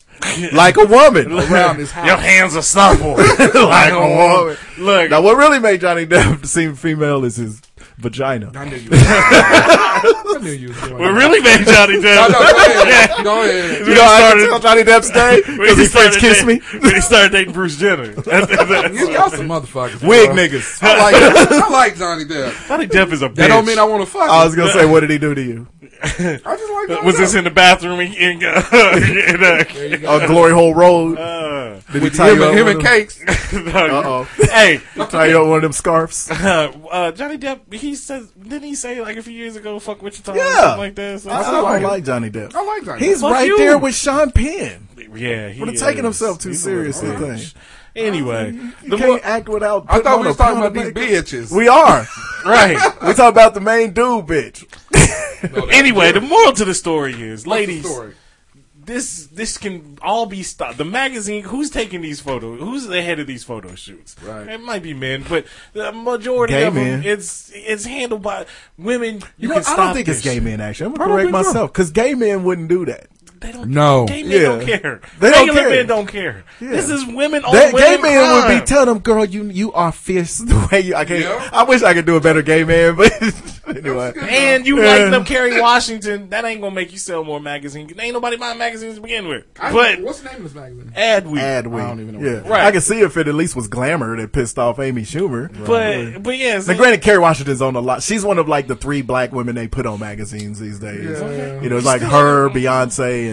Like a woman. around his Your hands are supple. like a woman. Look, Now what really made Johnny Depp seem female is his vagina. I knew you. I knew you was doing. what really made Johnny No, no, Depp? go ahead. Go ahead. You know how I started- can tell Johnny Depp's day? Because he French started kissed me. dating- When he started dating Bruce Jenner. That's- that's- You- Y'all some motherfuckers. Wig bro. niggas. I like I like Johnny Depp. Johnny Depp is a bitch. That don't mean I want to fuck. I was gonna say, what did he do to you? I just like. Johnny Was Depp. this in the bathroom in, in, uh, in, uh, On Glory Hole Road. uh, Did he tie him, you up and, him and cakes? Uh-oh. hey, Tie you up one of them scarves? uh, uh, Johnny Depp, he says, didn't he say like a few years ago, fuck Wichita or Yeah. something like that? So, I, I I like like. Johnny Depp. I like Johnny. He's Depp. Fuck right you. there with Sean Penn. yeah, he Would have taken himself too He's seriously, bitch. thing. Anyway, You the can't more, act without. I thought we a was talking about of these bitches. We are. right. we talk about the main dude, bitch. Anyway, the moral to the story is, What's the ladies, story? This this can all be stopped. The magazine, who's taking these photos? Who's the head of these photo shoots? Right. It might be men, but the majority Gay of them, it's it's handled by women. You, You know, can I don't think it's gay shit. men. Actually, I'm gonna correct myself because gay men wouldn't do that. They don't. No. Gay men Yeah. don't care. They don't Regular care. men don't care. This is women on That, women gay men would be telling them, "Girl, you you are fierce the way you." I can't. Yeah. I wish I could do a better gay man, but anyway. And you Yeah. like them Kerry Washington, that ain't gonna make you sell more magazines. Ain't nobody buying magazines to begin with. I- But what's the name of this magazine? Adweek. Adweek. I don't even know Yeah, what Right. I can see if it at least was glamour that pissed off Amy Schumer. But but yeah, Now, see, granted, Kerry Washington's on a lot. She's one of like the three black women they put on magazines these days. Yeah. You know, it's like her, Beyonce, and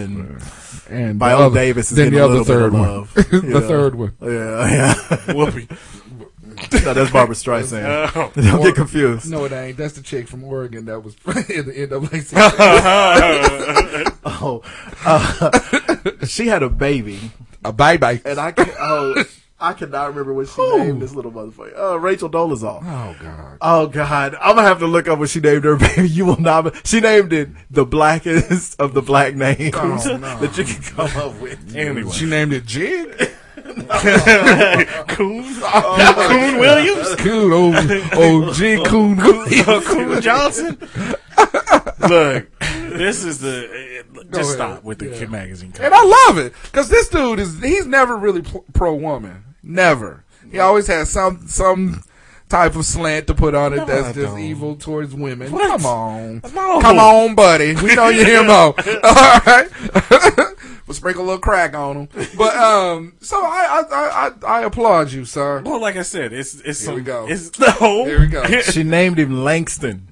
And Viola Davis is then getting the a other little bit third of one. love. the Yeah. third one. yeah, yeah. Whoopi. no, that's Barbra Streisand. Oh. Don't get confused. No, it ain't. That's the chick from Oregon that was in the NAACP. Oh, uh, she had a baby, a bye bye. and I can't, oh, I cannot remember what she named this little motherfucker. Uh, Rachel Dolezal. Oh God. Oh God, I'm gonna have to look up what she named her baby. You will not. She named it the blackest of the black names Oh, no. that you can come up with. Anyway. She named it Jig. Coon. Coon Williams. Coon, old, old Jig Coon. Coon Johnson. Look, this is the. uh, Just stop with the Yeah. magazine. And I love it because this dude is he's never really pro woman. Never. He always has some some type of slant to put on it No, that's I just don't. evil towards women. What? Come on. No. Come on, buddy. We know you hear mo. All right. we'll sprinkle a little crack on him. But um so I I I, I, I applaud you, sir. Well, like I said, it's it's Here some, we go. It's no. Here we go. She named him Langston.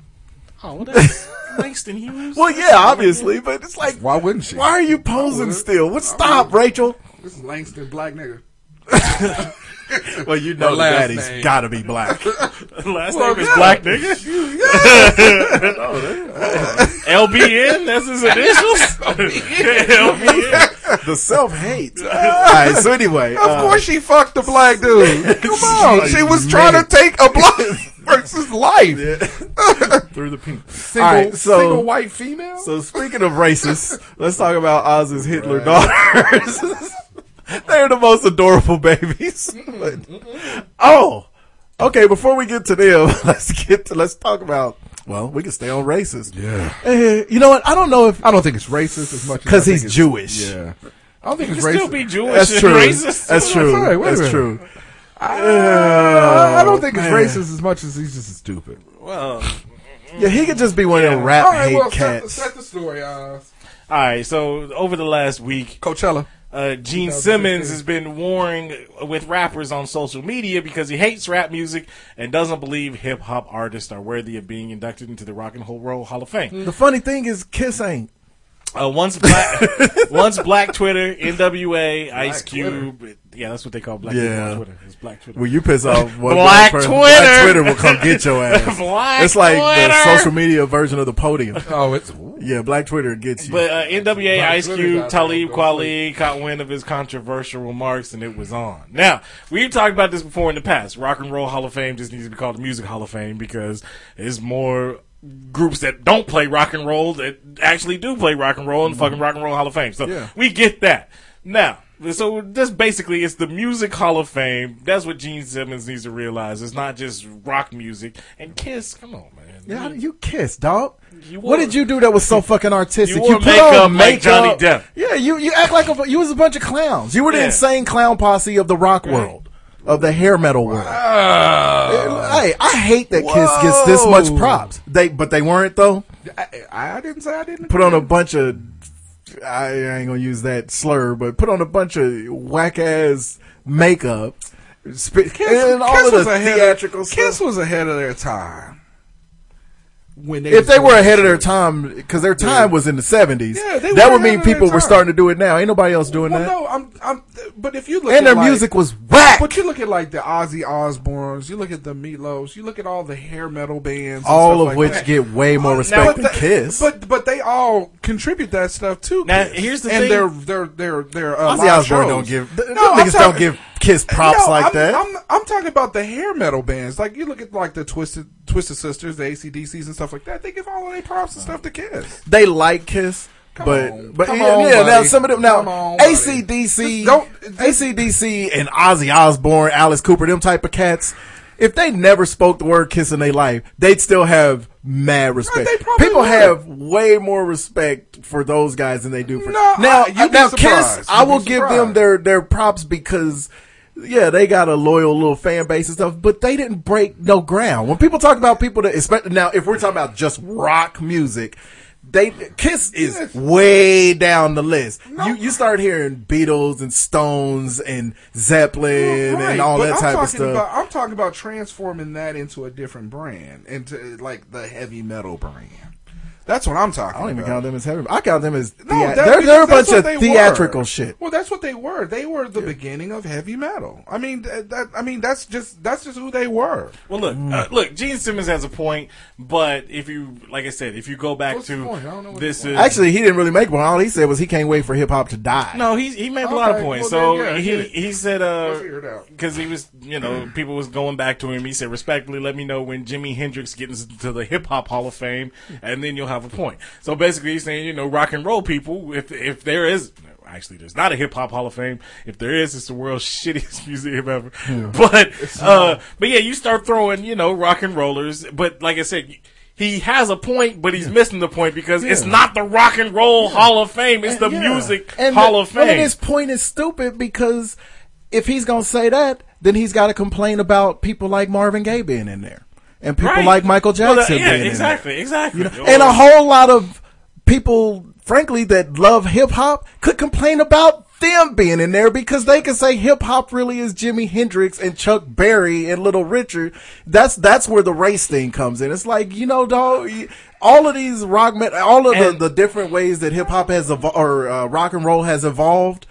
oh, well, that's Langston Hughes. Well, yeah, obviously, but it's like, Why wouldn't she? why are you posing still? What? Stop, Rachel. This is Langston Black nigga. Well, you know Her the last daddy's name. got to be black. Last Well, name is yeah. Black Nigga. LBN. That's his initials. LBN. the self hate. All right. So anyway, Of uh, course she fucked the black dude. Come on. She was trying to take a black versus life. Through the pink. Single, All right, so- single white female. So speaking of racist, let's talk about Oz's Hitler daughters. They're the most adorable babies. But- oh, okay. Before we get to them, let's get to let's talk about. Well, we can stay on racist. yeah. Eh, you know what? I don't know if I don't think it's racist as much because he's Jewish. Yeah. I don't think You it's can still racist. be Jewish that's and true. racist. That's true. Wait, wait That's minute. true. I, I don't think it's man. racist as much as he's just stupid. Well, Yeah, he could just be one of them rap All right, hate well, set, cats. set the story. Uh, all right. So over the last week, Coachella. Uh, Gene Simmons has been warring with rappers on social media because he hates rap music and doesn't believe hip hop artists are worthy of being inducted into the Rock and Roll Hall of Fame. the funny thing is, Kiss ain't. Uh, once black, once Black Twitter, NWA, Ice Cube, yeah, that's what they call Black Yeah. Twitter. It's Black Twitter. When you piss off one Black person, Twitter. Black Twitter will come get your ass. Black it's like the social media version of the podium. Oh, it's Yeah, Black Twitter gets you. But uh, NWA, Black Ice Twitter's Cube, Talib don't Kweli caught wind of his controversial remarks, and it was on. Now we've talked about this before in the past. Rock and Roll Hall of Fame just needs to be called the Music Hall of Fame because it's more groups that don't play rock and roll that actually do play rock and roll in the mm-hmm. fucking Rock and Roll Hall of Fame. So Yeah. we get that. Now, so this basically it's the Music Hall of Fame. That's what Gene Simmons needs to realize. It's not just rock music. And Kiss, come on, man. yeah, how you kiss, dog. You what did you do that was so fucking artistic? You wore put makeup on like Johnny Depp. Yeah, you you act like a, you was a bunch of clowns. You were the Yeah. insane clown posse of the rock world, of the hair metal world. hey, I hate that Kiss gets this much props. They but they weren't though. I, I didn't say I didn't Put on a bunch of I ain't gonna use that slur, but put on a bunch of whack ass makeup. Kiss, and all Kiss of the theatrical of. Kiss was ahead of their time. When they if they were doing ahead of their time, because their time was in the seventies, Yeah, they that were would mean ahead of their people were starting to do it now. Ain't nobody else doing Well, that. no, I'm, I'm. But if you look and at their like, music was whack. But you look at like the Ozzy Osbournes, you look at the Meatloafs, you look at all the hair metal bands, and all stuff of like which that. get way more respect But than the- Kiss. But but they all contribute that stuff too. Now, Kiss. here's the and thing- their their their their uh, Ozzy live Osbourne shows. don't give th- No, them I'm niggas don't give Kiss props No, like I'm, that. I'm, I'm talking about the hair metal bands. Like you look at like the Twisted Twisted Sisters, the ACDCs and stuff like that. They give all of their props and stuff to Kiss. they like Kiss. Come but on. but yeah, on, yeah now some of them now on. ACDC don't- ACDC and Ozzy Osbourne, Alice Cooper, them type of cats. If they never spoke the word kiss in their life, they'd still have mad respect. People would. have way more respect for those guys than they do for No, now. I- now. Kiss, I will give them their their props because yeah, they got a loyal little fan base and stuff, but they didn't break no ground. When people talk about people that, especially now, if we're talking about just rock music, they Kiss is Yes. way down the list. You you start hearing Beatles and Stones and Zeppelin Right, and all that I'm type of stuff. About, I'm talking about transforming that into a different brand, into like the heavy metal brand. That's what I'm talking. About. I don't even about. count them as heavy. I count them as No, thea- that- they're they're a bunch of what theatrical were. shit. Well, that's what they were. They were the beginning of heavy metal. I mean, that, that I mean, that's just that's just who they were. Well, look, uh, look. Gene Simmons has a point, but if you, like I said, if you go back What's the to point? I don't know what this, is, Actually, he didn't really make one. All he said was he can't wait for hip hop to die. no, he he made a lot of points. well, so then, yeah, he get he said, Let's hear it uh, because he was, you know, people was going back to him. He said, respectfully, let me know when Jimi Hendrix gets into the hip hop Hall of Fame, and then you'll have a point. So basically, he's saying, you know, rock and roll people, if if there is. Actually, there's not a hip hop Hall of Fame. If there is, it's the world's shittiest museum ever. But, uh, but yeah, you start throwing, you know, rock and rollers. But like I said, he has a point, but he's missing the point because it's not the rock and roll Hall of Fame. It's the Yeah. music And Hall the- of Fame. his point is stupid because if he's gonna say that, then he's got to complain about people like Marvin Gaye being in there and people Right. like Michael Well, Jackson yeah, being in there. exactly, exactly. You know, and a whole lot of people, frankly, that love hip hop could complain about them being in there because they can say hip hop really is Jimi Hendrix and Chuck Berry and Little Richard. That's that's where the race thing comes in. It's like you know, dog. you- All of these rock metal, all of And- the, the different ways that hip hop has evolved or uh, rock and roll has evolved.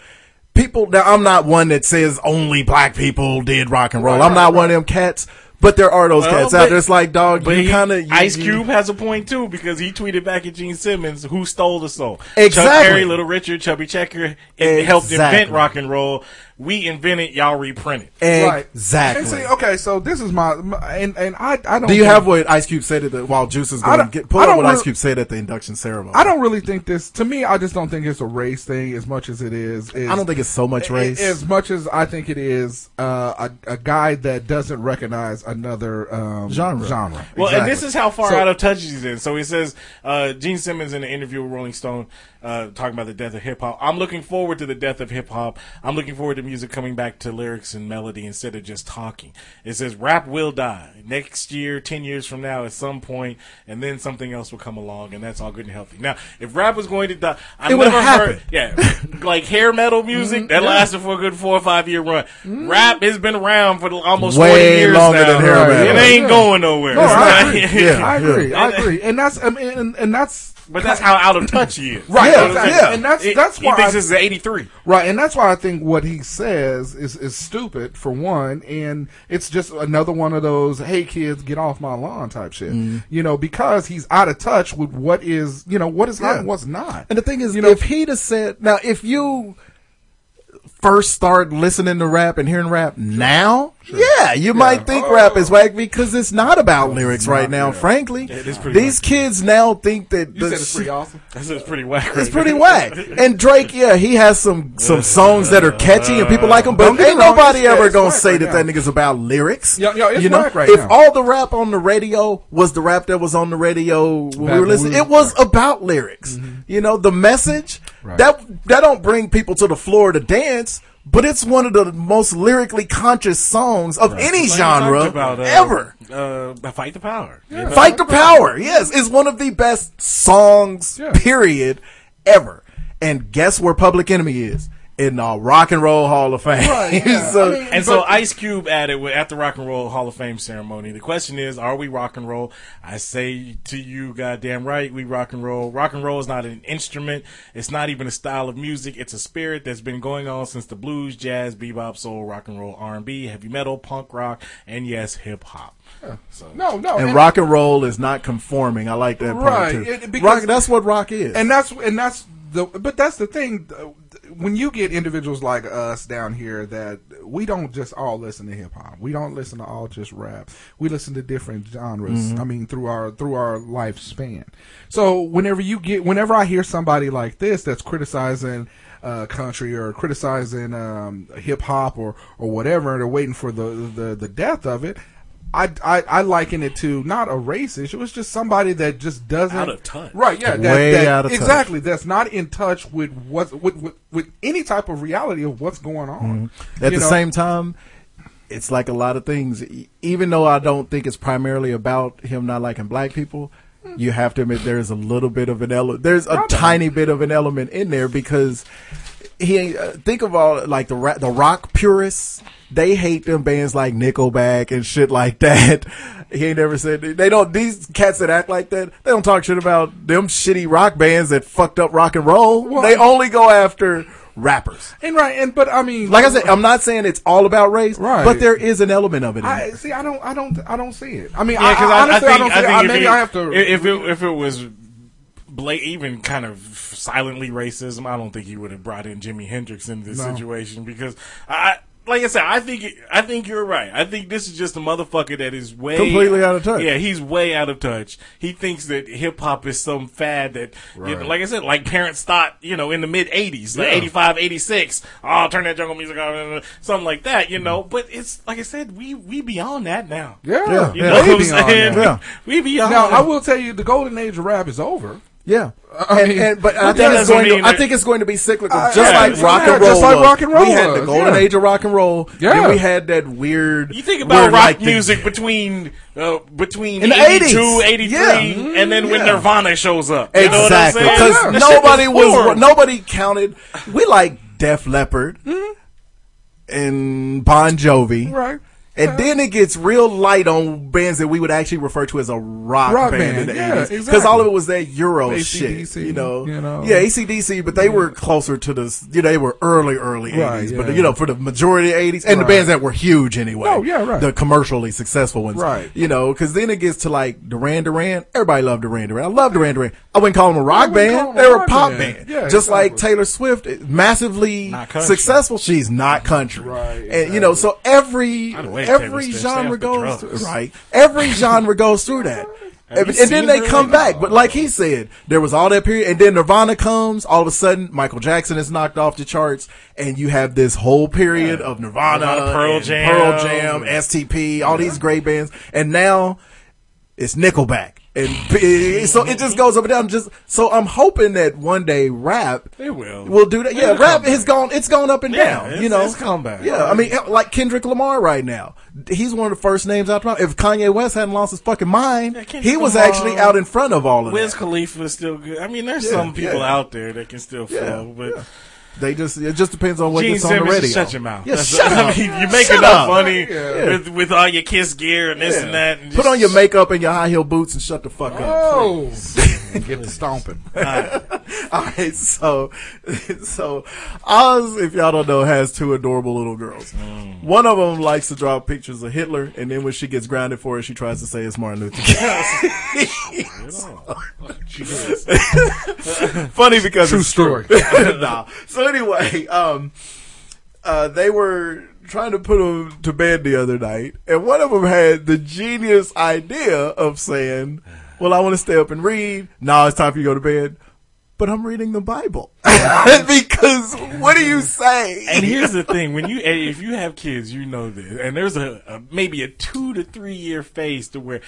People, now I'm not one that says only black people did rock and roll. I'm not one of them cats. But there are those Well, cats out there. It's like, dog, But you kind of Ice Cube has a point too because he tweeted back at Gene Simmons, "Who stole the soul?" Chuck Exactly. Berry, Little Richard, Chubby Checker it helped invent rock and roll. We invented, it, y'all reprinted. it. Right. Exactly. And see, okay, so this is my, my and and I I don't. Do you think- have what Ice Cube said at the, while Juice is going? don't- Get, pull I up don't what really- Ice Cube said at the induction ceremony. I don't really think this. To me, I just don't think it's a race thing as much as it is. is I don't think it's so much race. As much as I think it is uh, a, a guy that doesn't recognize another um, Genre. Genre. Well, and this is how far So- out of touch he's in. So he says, uh, Gene Simmons in an interview with Rolling Stone, uh, talking about the death of hip hop. I'm looking forward to the death of hip hop. I'm looking forward to music coming back to lyrics and melody instead of just talking. It says rap will die next year, 10 years from now at some point, and then something else will come along, and that's all good and healthy. Now, if rap was going to die, I've It never heard, yeah, like hair metal music mm-hmm. that lasted for a good four or five year run. Mm-hmm. Rap has been around for almost Way 40 years longer now. than hair metal. It ain't Yeah. going nowhere. No, I agree. Yeah. I agree. I agree. And that's I mean, and, and that's But that's how out of touch he is. right. Yeah, exactly. yeah. And that's It- that's he thinks I- this is '83. Right, and that's why I think what he says is is stupid for one, and it's just another one of those "Hey kids, get off my lawn" type shit. Mm-hmm. You know, because he's out of touch with what is you know what is hot Yeah. and what's not. And the thing is, you know, if he'd have said, now, if you first start listening to rap and hearing rap now, yeah, you might think Oh. rap is oh. whack because it's not about lyrics right now, frankly. It is pretty These kids now think that you the said it's pretty shit- awesome. This is pretty whack. it's pretty now. whack. And Drake, yeah, he has some some songs that are catchy and people like them, Don't but ain't wrong, nobody it's- ever it's gonna say right that now. that nigga's about lyrics. Yeah, yeah, it's you know, whack right if now. all the rap on the radio was the rap that was on the radio when we were listening, we- it was about lyrics. Mm-hmm. You know, the message Right. that that don't bring people to the floor to dance. But it's one of the most lyrically conscious songs of any Like genre about, uh, ever. Uh, fight the power. you know? Fight the power. Yes, it's one of the best songs, Yeah. period, ever. And guess where Public Enemy is? In the Rock and Roll Hall of Fame. Right, yeah. so, I mean, And so Ice Cube added with- at the Rock and Roll Hall of Fame ceremony. The question is, are we rock and roll? I say to you, goddamn right, we rock and roll. Rock and roll is not an instrument. It's not even a style of music. It's a spirit that's been going on since the blues, jazz, bebop, soul, rock and roll, R and B, heavy metal, punk rock, and yes, hip hop. So No, no, and rock and roll is not conforming. I like that part Right, too. it- because- rock, that's what rock is. and that's and that's the but that's the thing uh, when you get individuals like us down here that we don't just all listen to hip hop. We don't listen to all just rap. We listen to different genres i mean through our through our lifespan. So whenever you get whenever i hear somebody like this that's criticizing uh, country or criticizing um, hip hop or or whatever and they're waiting for the, the the death of it I, I, I liken it to not a racist. It was just somebody that just doesn't Out of touch. Right? Yeah, that, Way that- out of touch. exactly. That's not in touch with what with, with with any type of reality of what's going on. Mm-hmm. At You the know? same time, it's like a lot of things. Even though I don't think it's primarily about him not liking black people, you have to admit there's a little bit of an element. There's a tiny bit of an element in there because he ain't, uh, think of all like the ra- the rock purists. They hate them bands like Nickelback and shit like that. He ain't never said they don't. These cats that act like that, they don't talk shit about them shitty rock bands that fucked up rock and roll. Well, they only go after rappers. and right, and but I mean, Like I said, I'm not saying it's all about race, Right. but there is an element of it. In I there. see. I don't. I don't. I don't see it. I mean, Yeah, because I, I, I, honestly, think, I don't see I think I, maybe it, I have to. If it if it was bla- even kind of silently racism, I don't think he would have brought in Jimi Hendrix into this No. situation because I. Like I said, I think I think you're right. I think this is just a motherfucker that is way Completely out of touch. Yeah, he's way out of touch. He thinks that hip hop is some fad that, you know, like I said, like parents thought, you know, in the mid '80s, like 85, 86. Oh, turn that jungle music on, something like that, you know. Mm. But it's like I said, we we beyond that now. yeah, Yeah. You know what I'm saying? that. Yeah. We beyond. Now, I will tell you, the golden age of rap is over. Yeah, I and, mean, and- but I think it's going to. I think it's going to be cyclical, Uh, just yeah, like rock like- and roll. just like rock and roll We had the golden yeah. age of rock and roll. Yeah. Then we had that weird. You think about rock like, the- music between uh, between In the 82, 83, Yeah. and then when Nirvana shows up. You know what I'm Exactly, saying? because nobody was formed. nobody counted. We like Def Leppard Hmm? and Bon Jovi. Right. And then it gets real light on bands that we would actually refer to as a rock, Rock band, band, in the yeah, 80s. Because exactly. all of it was that Euro AC/DC, shit, you know? you know. Yeah, ACDC, but they were closer to the, you know, they were early, early 80s. Right, But, you know, for the majority of 80s, and the bands that were huge anyway. Oh, yeah, right. The commercially successful ones. Right. You know, because then it gets to like Duran Duran. Everybody loved Duran Duran. I love Duran Duran. I wouldn't call them a rock band. They a were a pop band. band. Yeah, Just like. Taylor Swift, massively successful. She's not country. Right, And, you know, so every, By the way, Taylor every genre goes, drugs. right. Every genre goes through that. And, and then they come back. But like he said, there was all that period. And then Nirvana comes. All of a sudden, Michael Jackson is knocked off the charts. And you have this whole period of Nirvana, Nirvana, Pearl Jam. Pearl Jam, STP, all these great bands. And now it's Nickelback. And so it just goes up and down. Just so I'm hoping that one day rap It will. will do that. Yeah, It'll rap has gone. It's gone up and Yeah, down. it's- you know, it's come back. Yeah, I mean, eh, like Kendrick Lamar right now. He's one of the first names out. There. If Kanye West hadn't lost his fucking mind, Yeah, he was Lamar, actually out in front of all of Wiz that. Khalifa is still good. I mean, there's Yeah, some people out there that can still flow, but They just it just depends on what Gene gets on the Simmons, radio. just shut your mouth. Yeah, That's- shut I up. mean, you make Shut enough up. money Yeah. with, with all your Kiss gear and this Yeah. and that. And Put on your makeup and your high heel boots and shut the fuck up. Get the stomping. All right, so so Oz, if y'all don't know, has two adorable little girls. Mm. One of them likes to draw pictures of Hitler, and then when she gets grounded for it, she tries to say it's Martin Luther King. She does. Funny because True it's story. nah. So anyway, um, uh, they were trying to put them to bed the other night, and one of them had the genius idea of saying, "Well, I want to stay up and read. Now it's time for you to go to bed." But I'm reading the Bible because what do you say? And here's the thing: when you if you have kids, you know this. And there's a, a maybe a two to three year phase to where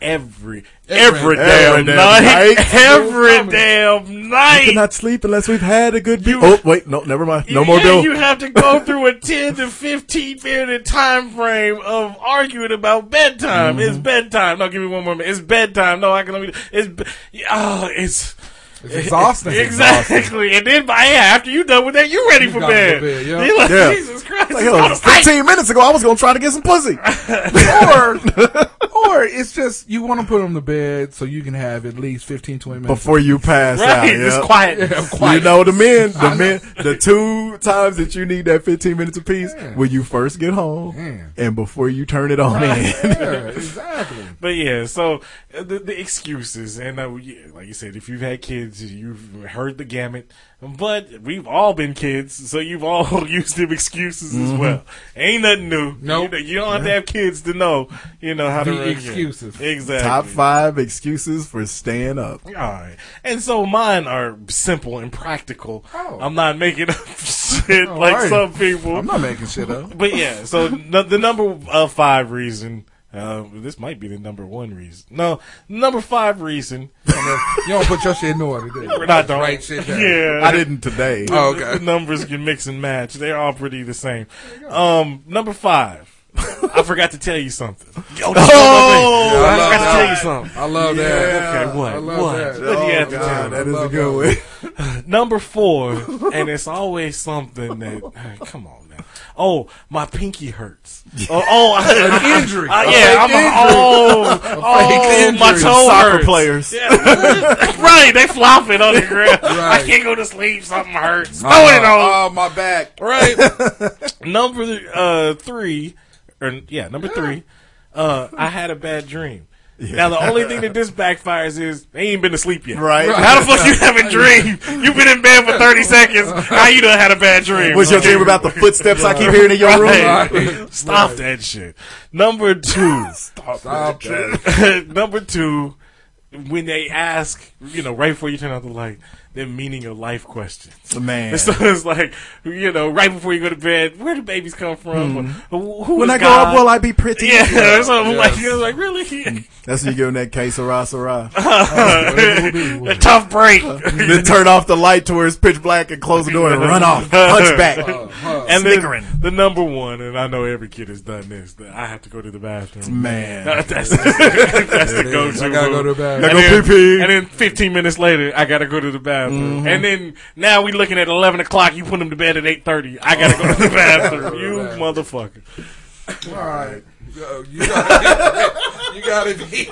every every, Every- damn, every damn night, night. every damn night. We cannot sleep unless we've had a good. You- oh wait, no, never mind. No more yeah, bill. You have to go through a ten to fifteen minute time frame of arguing about bedtime. It's Mm-hmm. bedtime. No, give me one more minute. It's bedtime. No, I can only. It's oh, it's. It's exhausting. Exactly, and then by yeah, after you done with that, you ready for bed. to bed, yeah. You're like, Yeah. Jesus Christ, Like, it's hell, gonna fight. 15 minutes ago, I was going to try to get some pussy. or, or it's just you want to put them to bed so you can have at least 15, 20 minutes. Before you pass out. Right, yeah. it's quiet. You know the men, the men, the two times that you need that 15 minutes apiece when you first get home Man. and before you turn it on in. yeah, exactly. But yeah, so uh, the, the excuses, and uh, like you said, if you've had kids, you've heard the gamut. But we've all been kids, so you've all used them excuses as well. Ain't nothing new. Nope. You, you don't have to have kids to know, you know, how to The run your- excuses. Exactly. Top five excuses for staying up. All right. And so mine are simple and practical. Oh. I'm not making up shit All like right. some people. I'm not making shit up. But yeah, so n- the number uh, five reason. Uh, this might be the number one reason. No, number five reason. You don't put your shit in order, do you? I don't. Write shit down. Yeah, I didn't today. Oh, okay. The numbers can mix and match. They're all pretty the same. Um, number five. I forgot to tell you something. Yo, Oh, I love forgot to that. tell you something. I love that. Okay, what? I love What? that. What do you have to God, tell? that is a good that. one. Number four, and it's always something that. Come on. Oh, my pinky hurts. Oh, oh An injury. Uh, A yeah, fake I'm a, injury. oh, oh, injury. my toe Soccer hurts. players. Yeah. right, they flopping on the ground. I can't go to sleep. Something hurts. Throw it on. Oh, my back. Right. number uh three, or yeah, number three. Uh, I had a bad dream. Now the only thing that this backfires is they ain't been to sleep yet. Right. How the fuck you have a dream? You've been in bed for thirty seconds. Now you done had a bad dream. What's your dream about the footsteps I keep hearing in your room? Right. Stop that shit. Number two. Stop that. Number two, when they ask, you know, right before you turn out the light, the meaning of life questions. Man. So it's like, you know, right before you go to bed, where do babies come from? Who, who Hmm. When is I grow God? up, will I be pretty? Yeah, so I'm like, you're like, really? That's when you give them that case of rah, rah. a tough break. then turn off the light to where it's pitch black and close the door and run off. Punch back. and Snickering. the number one, and I know every kid has done this, that I have to go to the bathroom. Man. that's that's the go-to. I gotta go to the bathroom. And Gotta go then, pee-pee. and then 15 minutes later, I gotta go to the bathroom. And then now we looking at 11 o'clock. You put him to bed at 8:30. I gotta go to the bathroom. you motherfucker. All right. Yo, you got you got to be.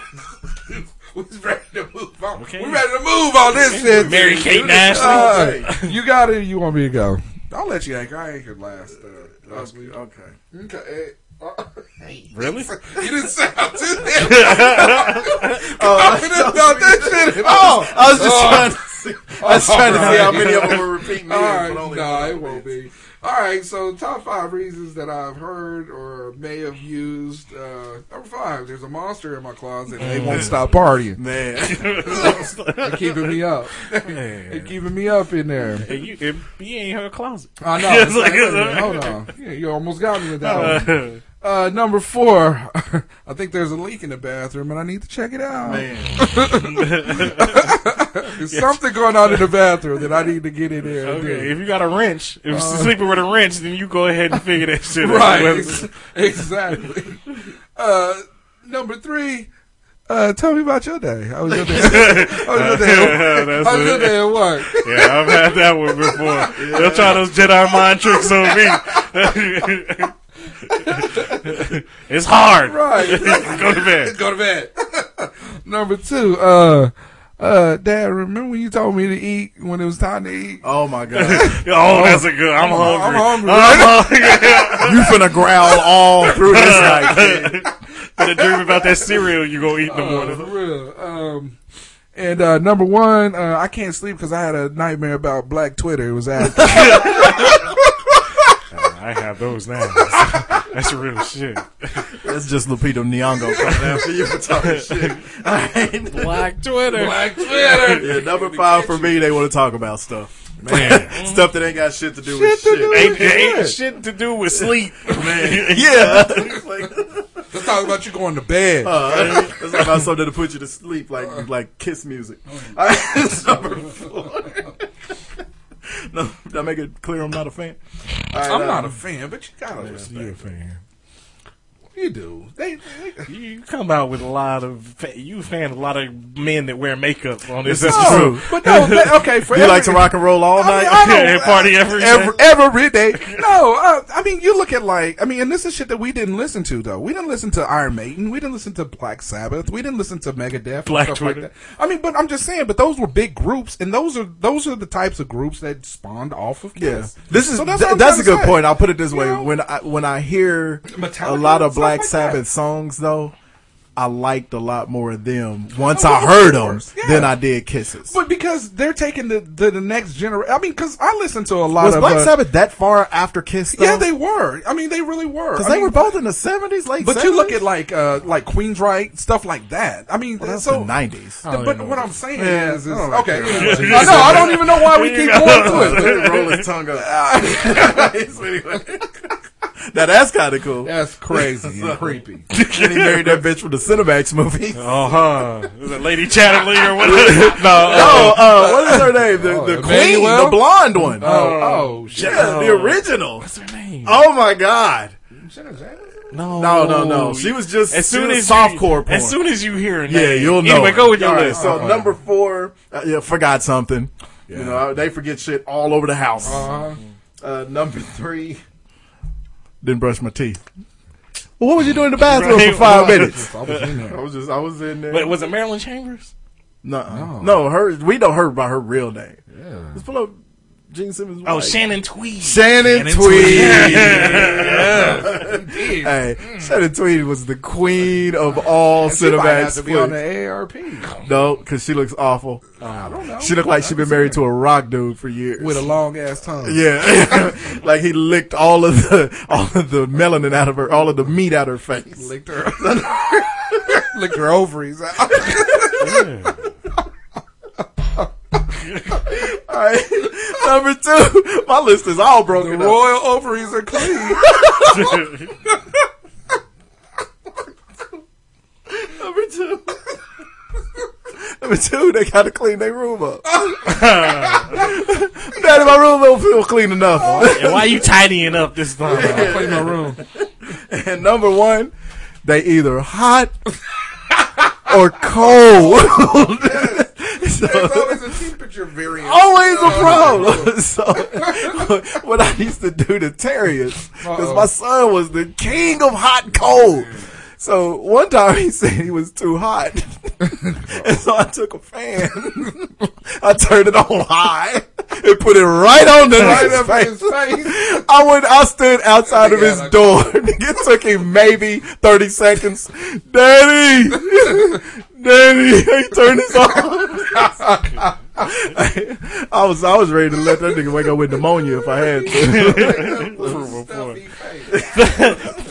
We're ready to move on. Okay. We're ready to move on this shit. Mary Kate Ashley. Uh, you got it. You want me to go? I'll let you anchor. I anchored last. Uh, last week. Okay. Okay. Uh, Really? you didn't sound too confident about that shit. Oh, I was just Oh. trying to see. I was trying to see how many of them were repeating me. All right, but only no, one it won't be. All right, so top five reasons that I've heard or may have used. Uh, number five, there's a monster in my closet and they won't stop partying. Man, They're keeping me up. They're keeping me up in there. Hey, you, it, you ain't her closet. I know. It's It's like, like- wait hold on. Yeah, you almost got me with that one. Uh, number four, I think there's a leak in the bathroom and I need to check it out. man. There's something going on in the bathroom that I need to get in there. Okay, if you got a wrench, if you're sleeping with a wrench, then you go ahead and figure that shit out. Right, ex- exactly. Uh, number three, uh, tell me about your day. How was your day? How was your day? How was your day at work? Yeah, I've had that one before. They'll try those Jedi mind tricks on me. it's hard. Right. Go to bed. Go to bed. number two, uh, uh, Dad, remember when you told me to eat when it was time to eat? Oh my god, Oh, that's a good. I'm hungry. I'm hungry. I'm hungry. you finna growl all through this night. kid. Gonna dream about that cereal you gonna eat in the Uh, morning. for real. Um, and uh, number one, uh, I can't sleep because I had a nightmare about Black Twitter. It was at I have those now. That's real shit. That's just Lupita Nyong'o coming after you for talking shit. All right. Black Twitter. Black Twitter. Yeah, number five for me, they want to talk about stuff. Man, stuff that ain't got shit to do with Shit to shit. do Ain't, ain't Good. shit to do with sleep. Man, yeah. Like, Let's talk about you going to bed. uh, talk about something to put you to sleep, like like kiss music. All right, number four. no, did I make it clear I'm not a fan? Right, I'm uh, not a fan, but you gotta respect. You're a fan. You do. They, they, You come out with a lot of you fan a lot of men that wear makeup on this. This is episode. true. but no, they, okay. For You every, like to rock and roll all I mean, night? I don't- Yeah, party every day. every, every day. No, uh, I mean, you look at like, I mean, and this is shit that we didn't listen to though. We didn't listen to Iron Maiden. We didn't listen to Black Sabbath. We didn't listen to Megadeth. Black stuff Twitter. like that. I mean, but I'm just saying. But those were big groups, and those are those are the types of groups that spawned off of Yeah, this is So that's, what I'm that's a good say. point. I'll put it this way: You know? when I when I hear Metallica a lot of and stuff Black Sabbath that. songs, though, I liked a lot more of them once Oh, I heard them Yeah. than I did Kisses. But because they're taking the the, the next generation. I mean, because I listen to a lot Was of Black uh, Sabbath that far after Kiss? Though? Yeah, they were. I mean, they really were. because they mean, were both in the seventies, late. But you look at like uh like Queensryche stuff like that. I mean, Well, that's so the nineties. but what I'm saying Yeah, is, is I okay. care. I know. I don't even know why we keep going to it. roll his tongue up. So now that's kind of cool. That's crazy and creepy. and he married that bitch from the Cinemax movie. Uh huh. Is it Lady Chatterley or what? no. no. uh, what is her name? The, Oh, the queen, Emmanuelle? the blonde one. Oh, oh, shit. yeah, the original. What's her name? Oh my god. No, No, no, no. She was just as soon as softcore you, porn. As soon as you hear her yeah, you'll know. Anyway, her. go with your All right, list. So number four, uh, yeah, forgot something. You know, they forget shit all over the house. Uh-huh. Uh, number three, didn't brush my teeth. Well, what was you doing in the bathroom for five minutes? I was in I was just, I was in there. Wait, was it Marilyn Chambers? no, no, her. We know her by her real name. Yeah. Let's pull up Gene Simmons. Oh. Shannon Tweed. Shannon, Shannon Tweed. Indeed. Hey, mm. Shannon Tweed was the queen of all She might have to be on the flicks. AARP No, because she looks awful. I don't know. She looked like she'd been married to a rock dude for years. with a long ass tongue. yeah, like he licked all of the all of the melanin out of her, all of the meat out of her face. Licked her. Licked her ovaries out. All right, number two, my list is all The broken up. royal ovaries are clean. Number two. Number two, they gotta clean their room up. Daddy, my room don't feel clean enough. And why you tidying up this time? I Clean my room. And number one, they either hot or cold. There's always a temperature variance. Always a oh, problem. so what I used to do to Terriers, because my son was the king of hot cold. So one time he said he was too hot, and so I took a fan, I turned it on high, and put it right on the Right up face. his face. I went. I stood outside of his door. it took him maybe thirty seconds. Daddy, Daddy, he turned his on. I was I was ready to let that nigga wake up with pneumonia if I had to.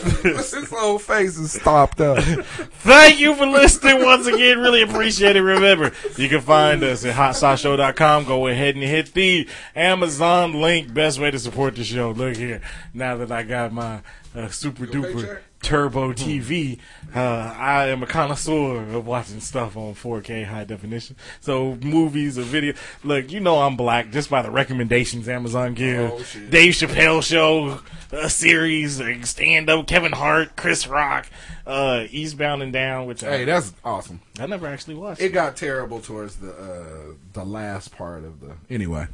His whole face is stopped up. Thank you for listening once again. Really appreciate it. Remember, you can find us at hotsauceshow.com. Go ahead and hit the Amazon link. Best way to support the show. Look here. Now that I got my uh, super duper? Turbo TV, uh, I am a connoisseur of watching stuff on 4K high definition. So movies or video. Look, you know I'm black just by the recommendations Amazon give. Oh. Dave Chappelle show, a series, stand up, Kevin Hart, Chris Rock, uh, Eastbound and Down, which Hey, I, that's awesome. I never actually watched. It got terrible towards the uh, the last part of the. Anyway,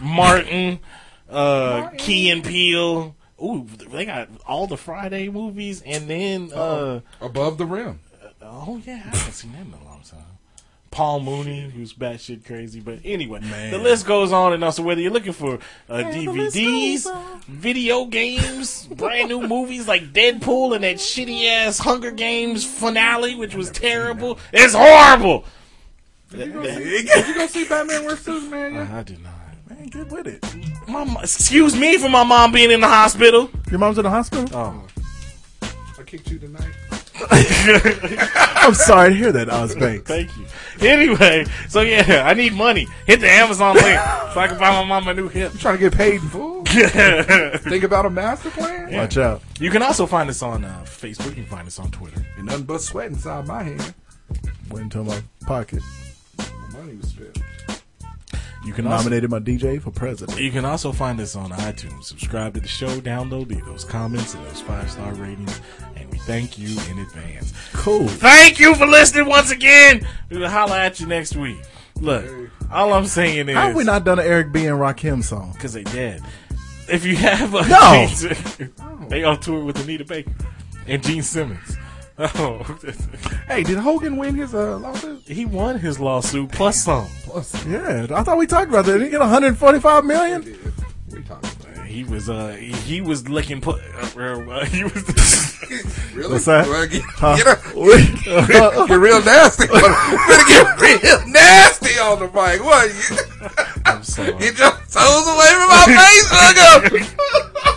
Martin, uh, Key and Peele. Ooh, they got all the Friday movies, and then uh, above the rim. oh yeah, I haven't seen that in a long time. Paul Mooney, who's batshit crazy, but anyway, the list goes on and on. So whether you're looking for uh, DVDs, video games, brand new movies like Deadpool and that shitty ass Hunger Games finale, which was terrible, it's horrible. Did you go see Batman vs Superman yet? I did not. Man, get with it. Mom, excuse me for my mom being in the hospital. Your mom's in the hospital. Oh. I kicked you tonight. I'm sorry to hear that, Oz Banks. Thank you. Anyway, so yeah, I need money. Hit the Amazon link so I can buy my mom a new hip. You trying to get paid in full. Think about a master plan. Watch out. you can also find us on uh, Facebook. You can find us on Twitter. And nothing but sweat inside my hand. Went into my pocket. Money was spent. You can also, Nominated my DJ for president. you can also find us on iTunes. Subscribe to the show, download leave those comments and those five star ratings, and we thank you in advance. Cool. Thank you for listening once again. We'll holla at you next week. Look, all I'm saying is How have we not done an Eric B and Rakim song? because they dead. If you have a No. they on tour with Anita Baker and Gene Simmons. Oh, Hey, did Hogan win his uh, lawsuit? he won his lawsuit plus some. Plus, Yeah, I thought we talked about that. Did he get 145 million? we talking about. He was uh he was licking put uh, uh, he was Really? What's that? Well, get, Huh? get, a- get real nasty. Better get real nasty on the mic. What? You, I'm sorry. get your toes away from my face, nigga.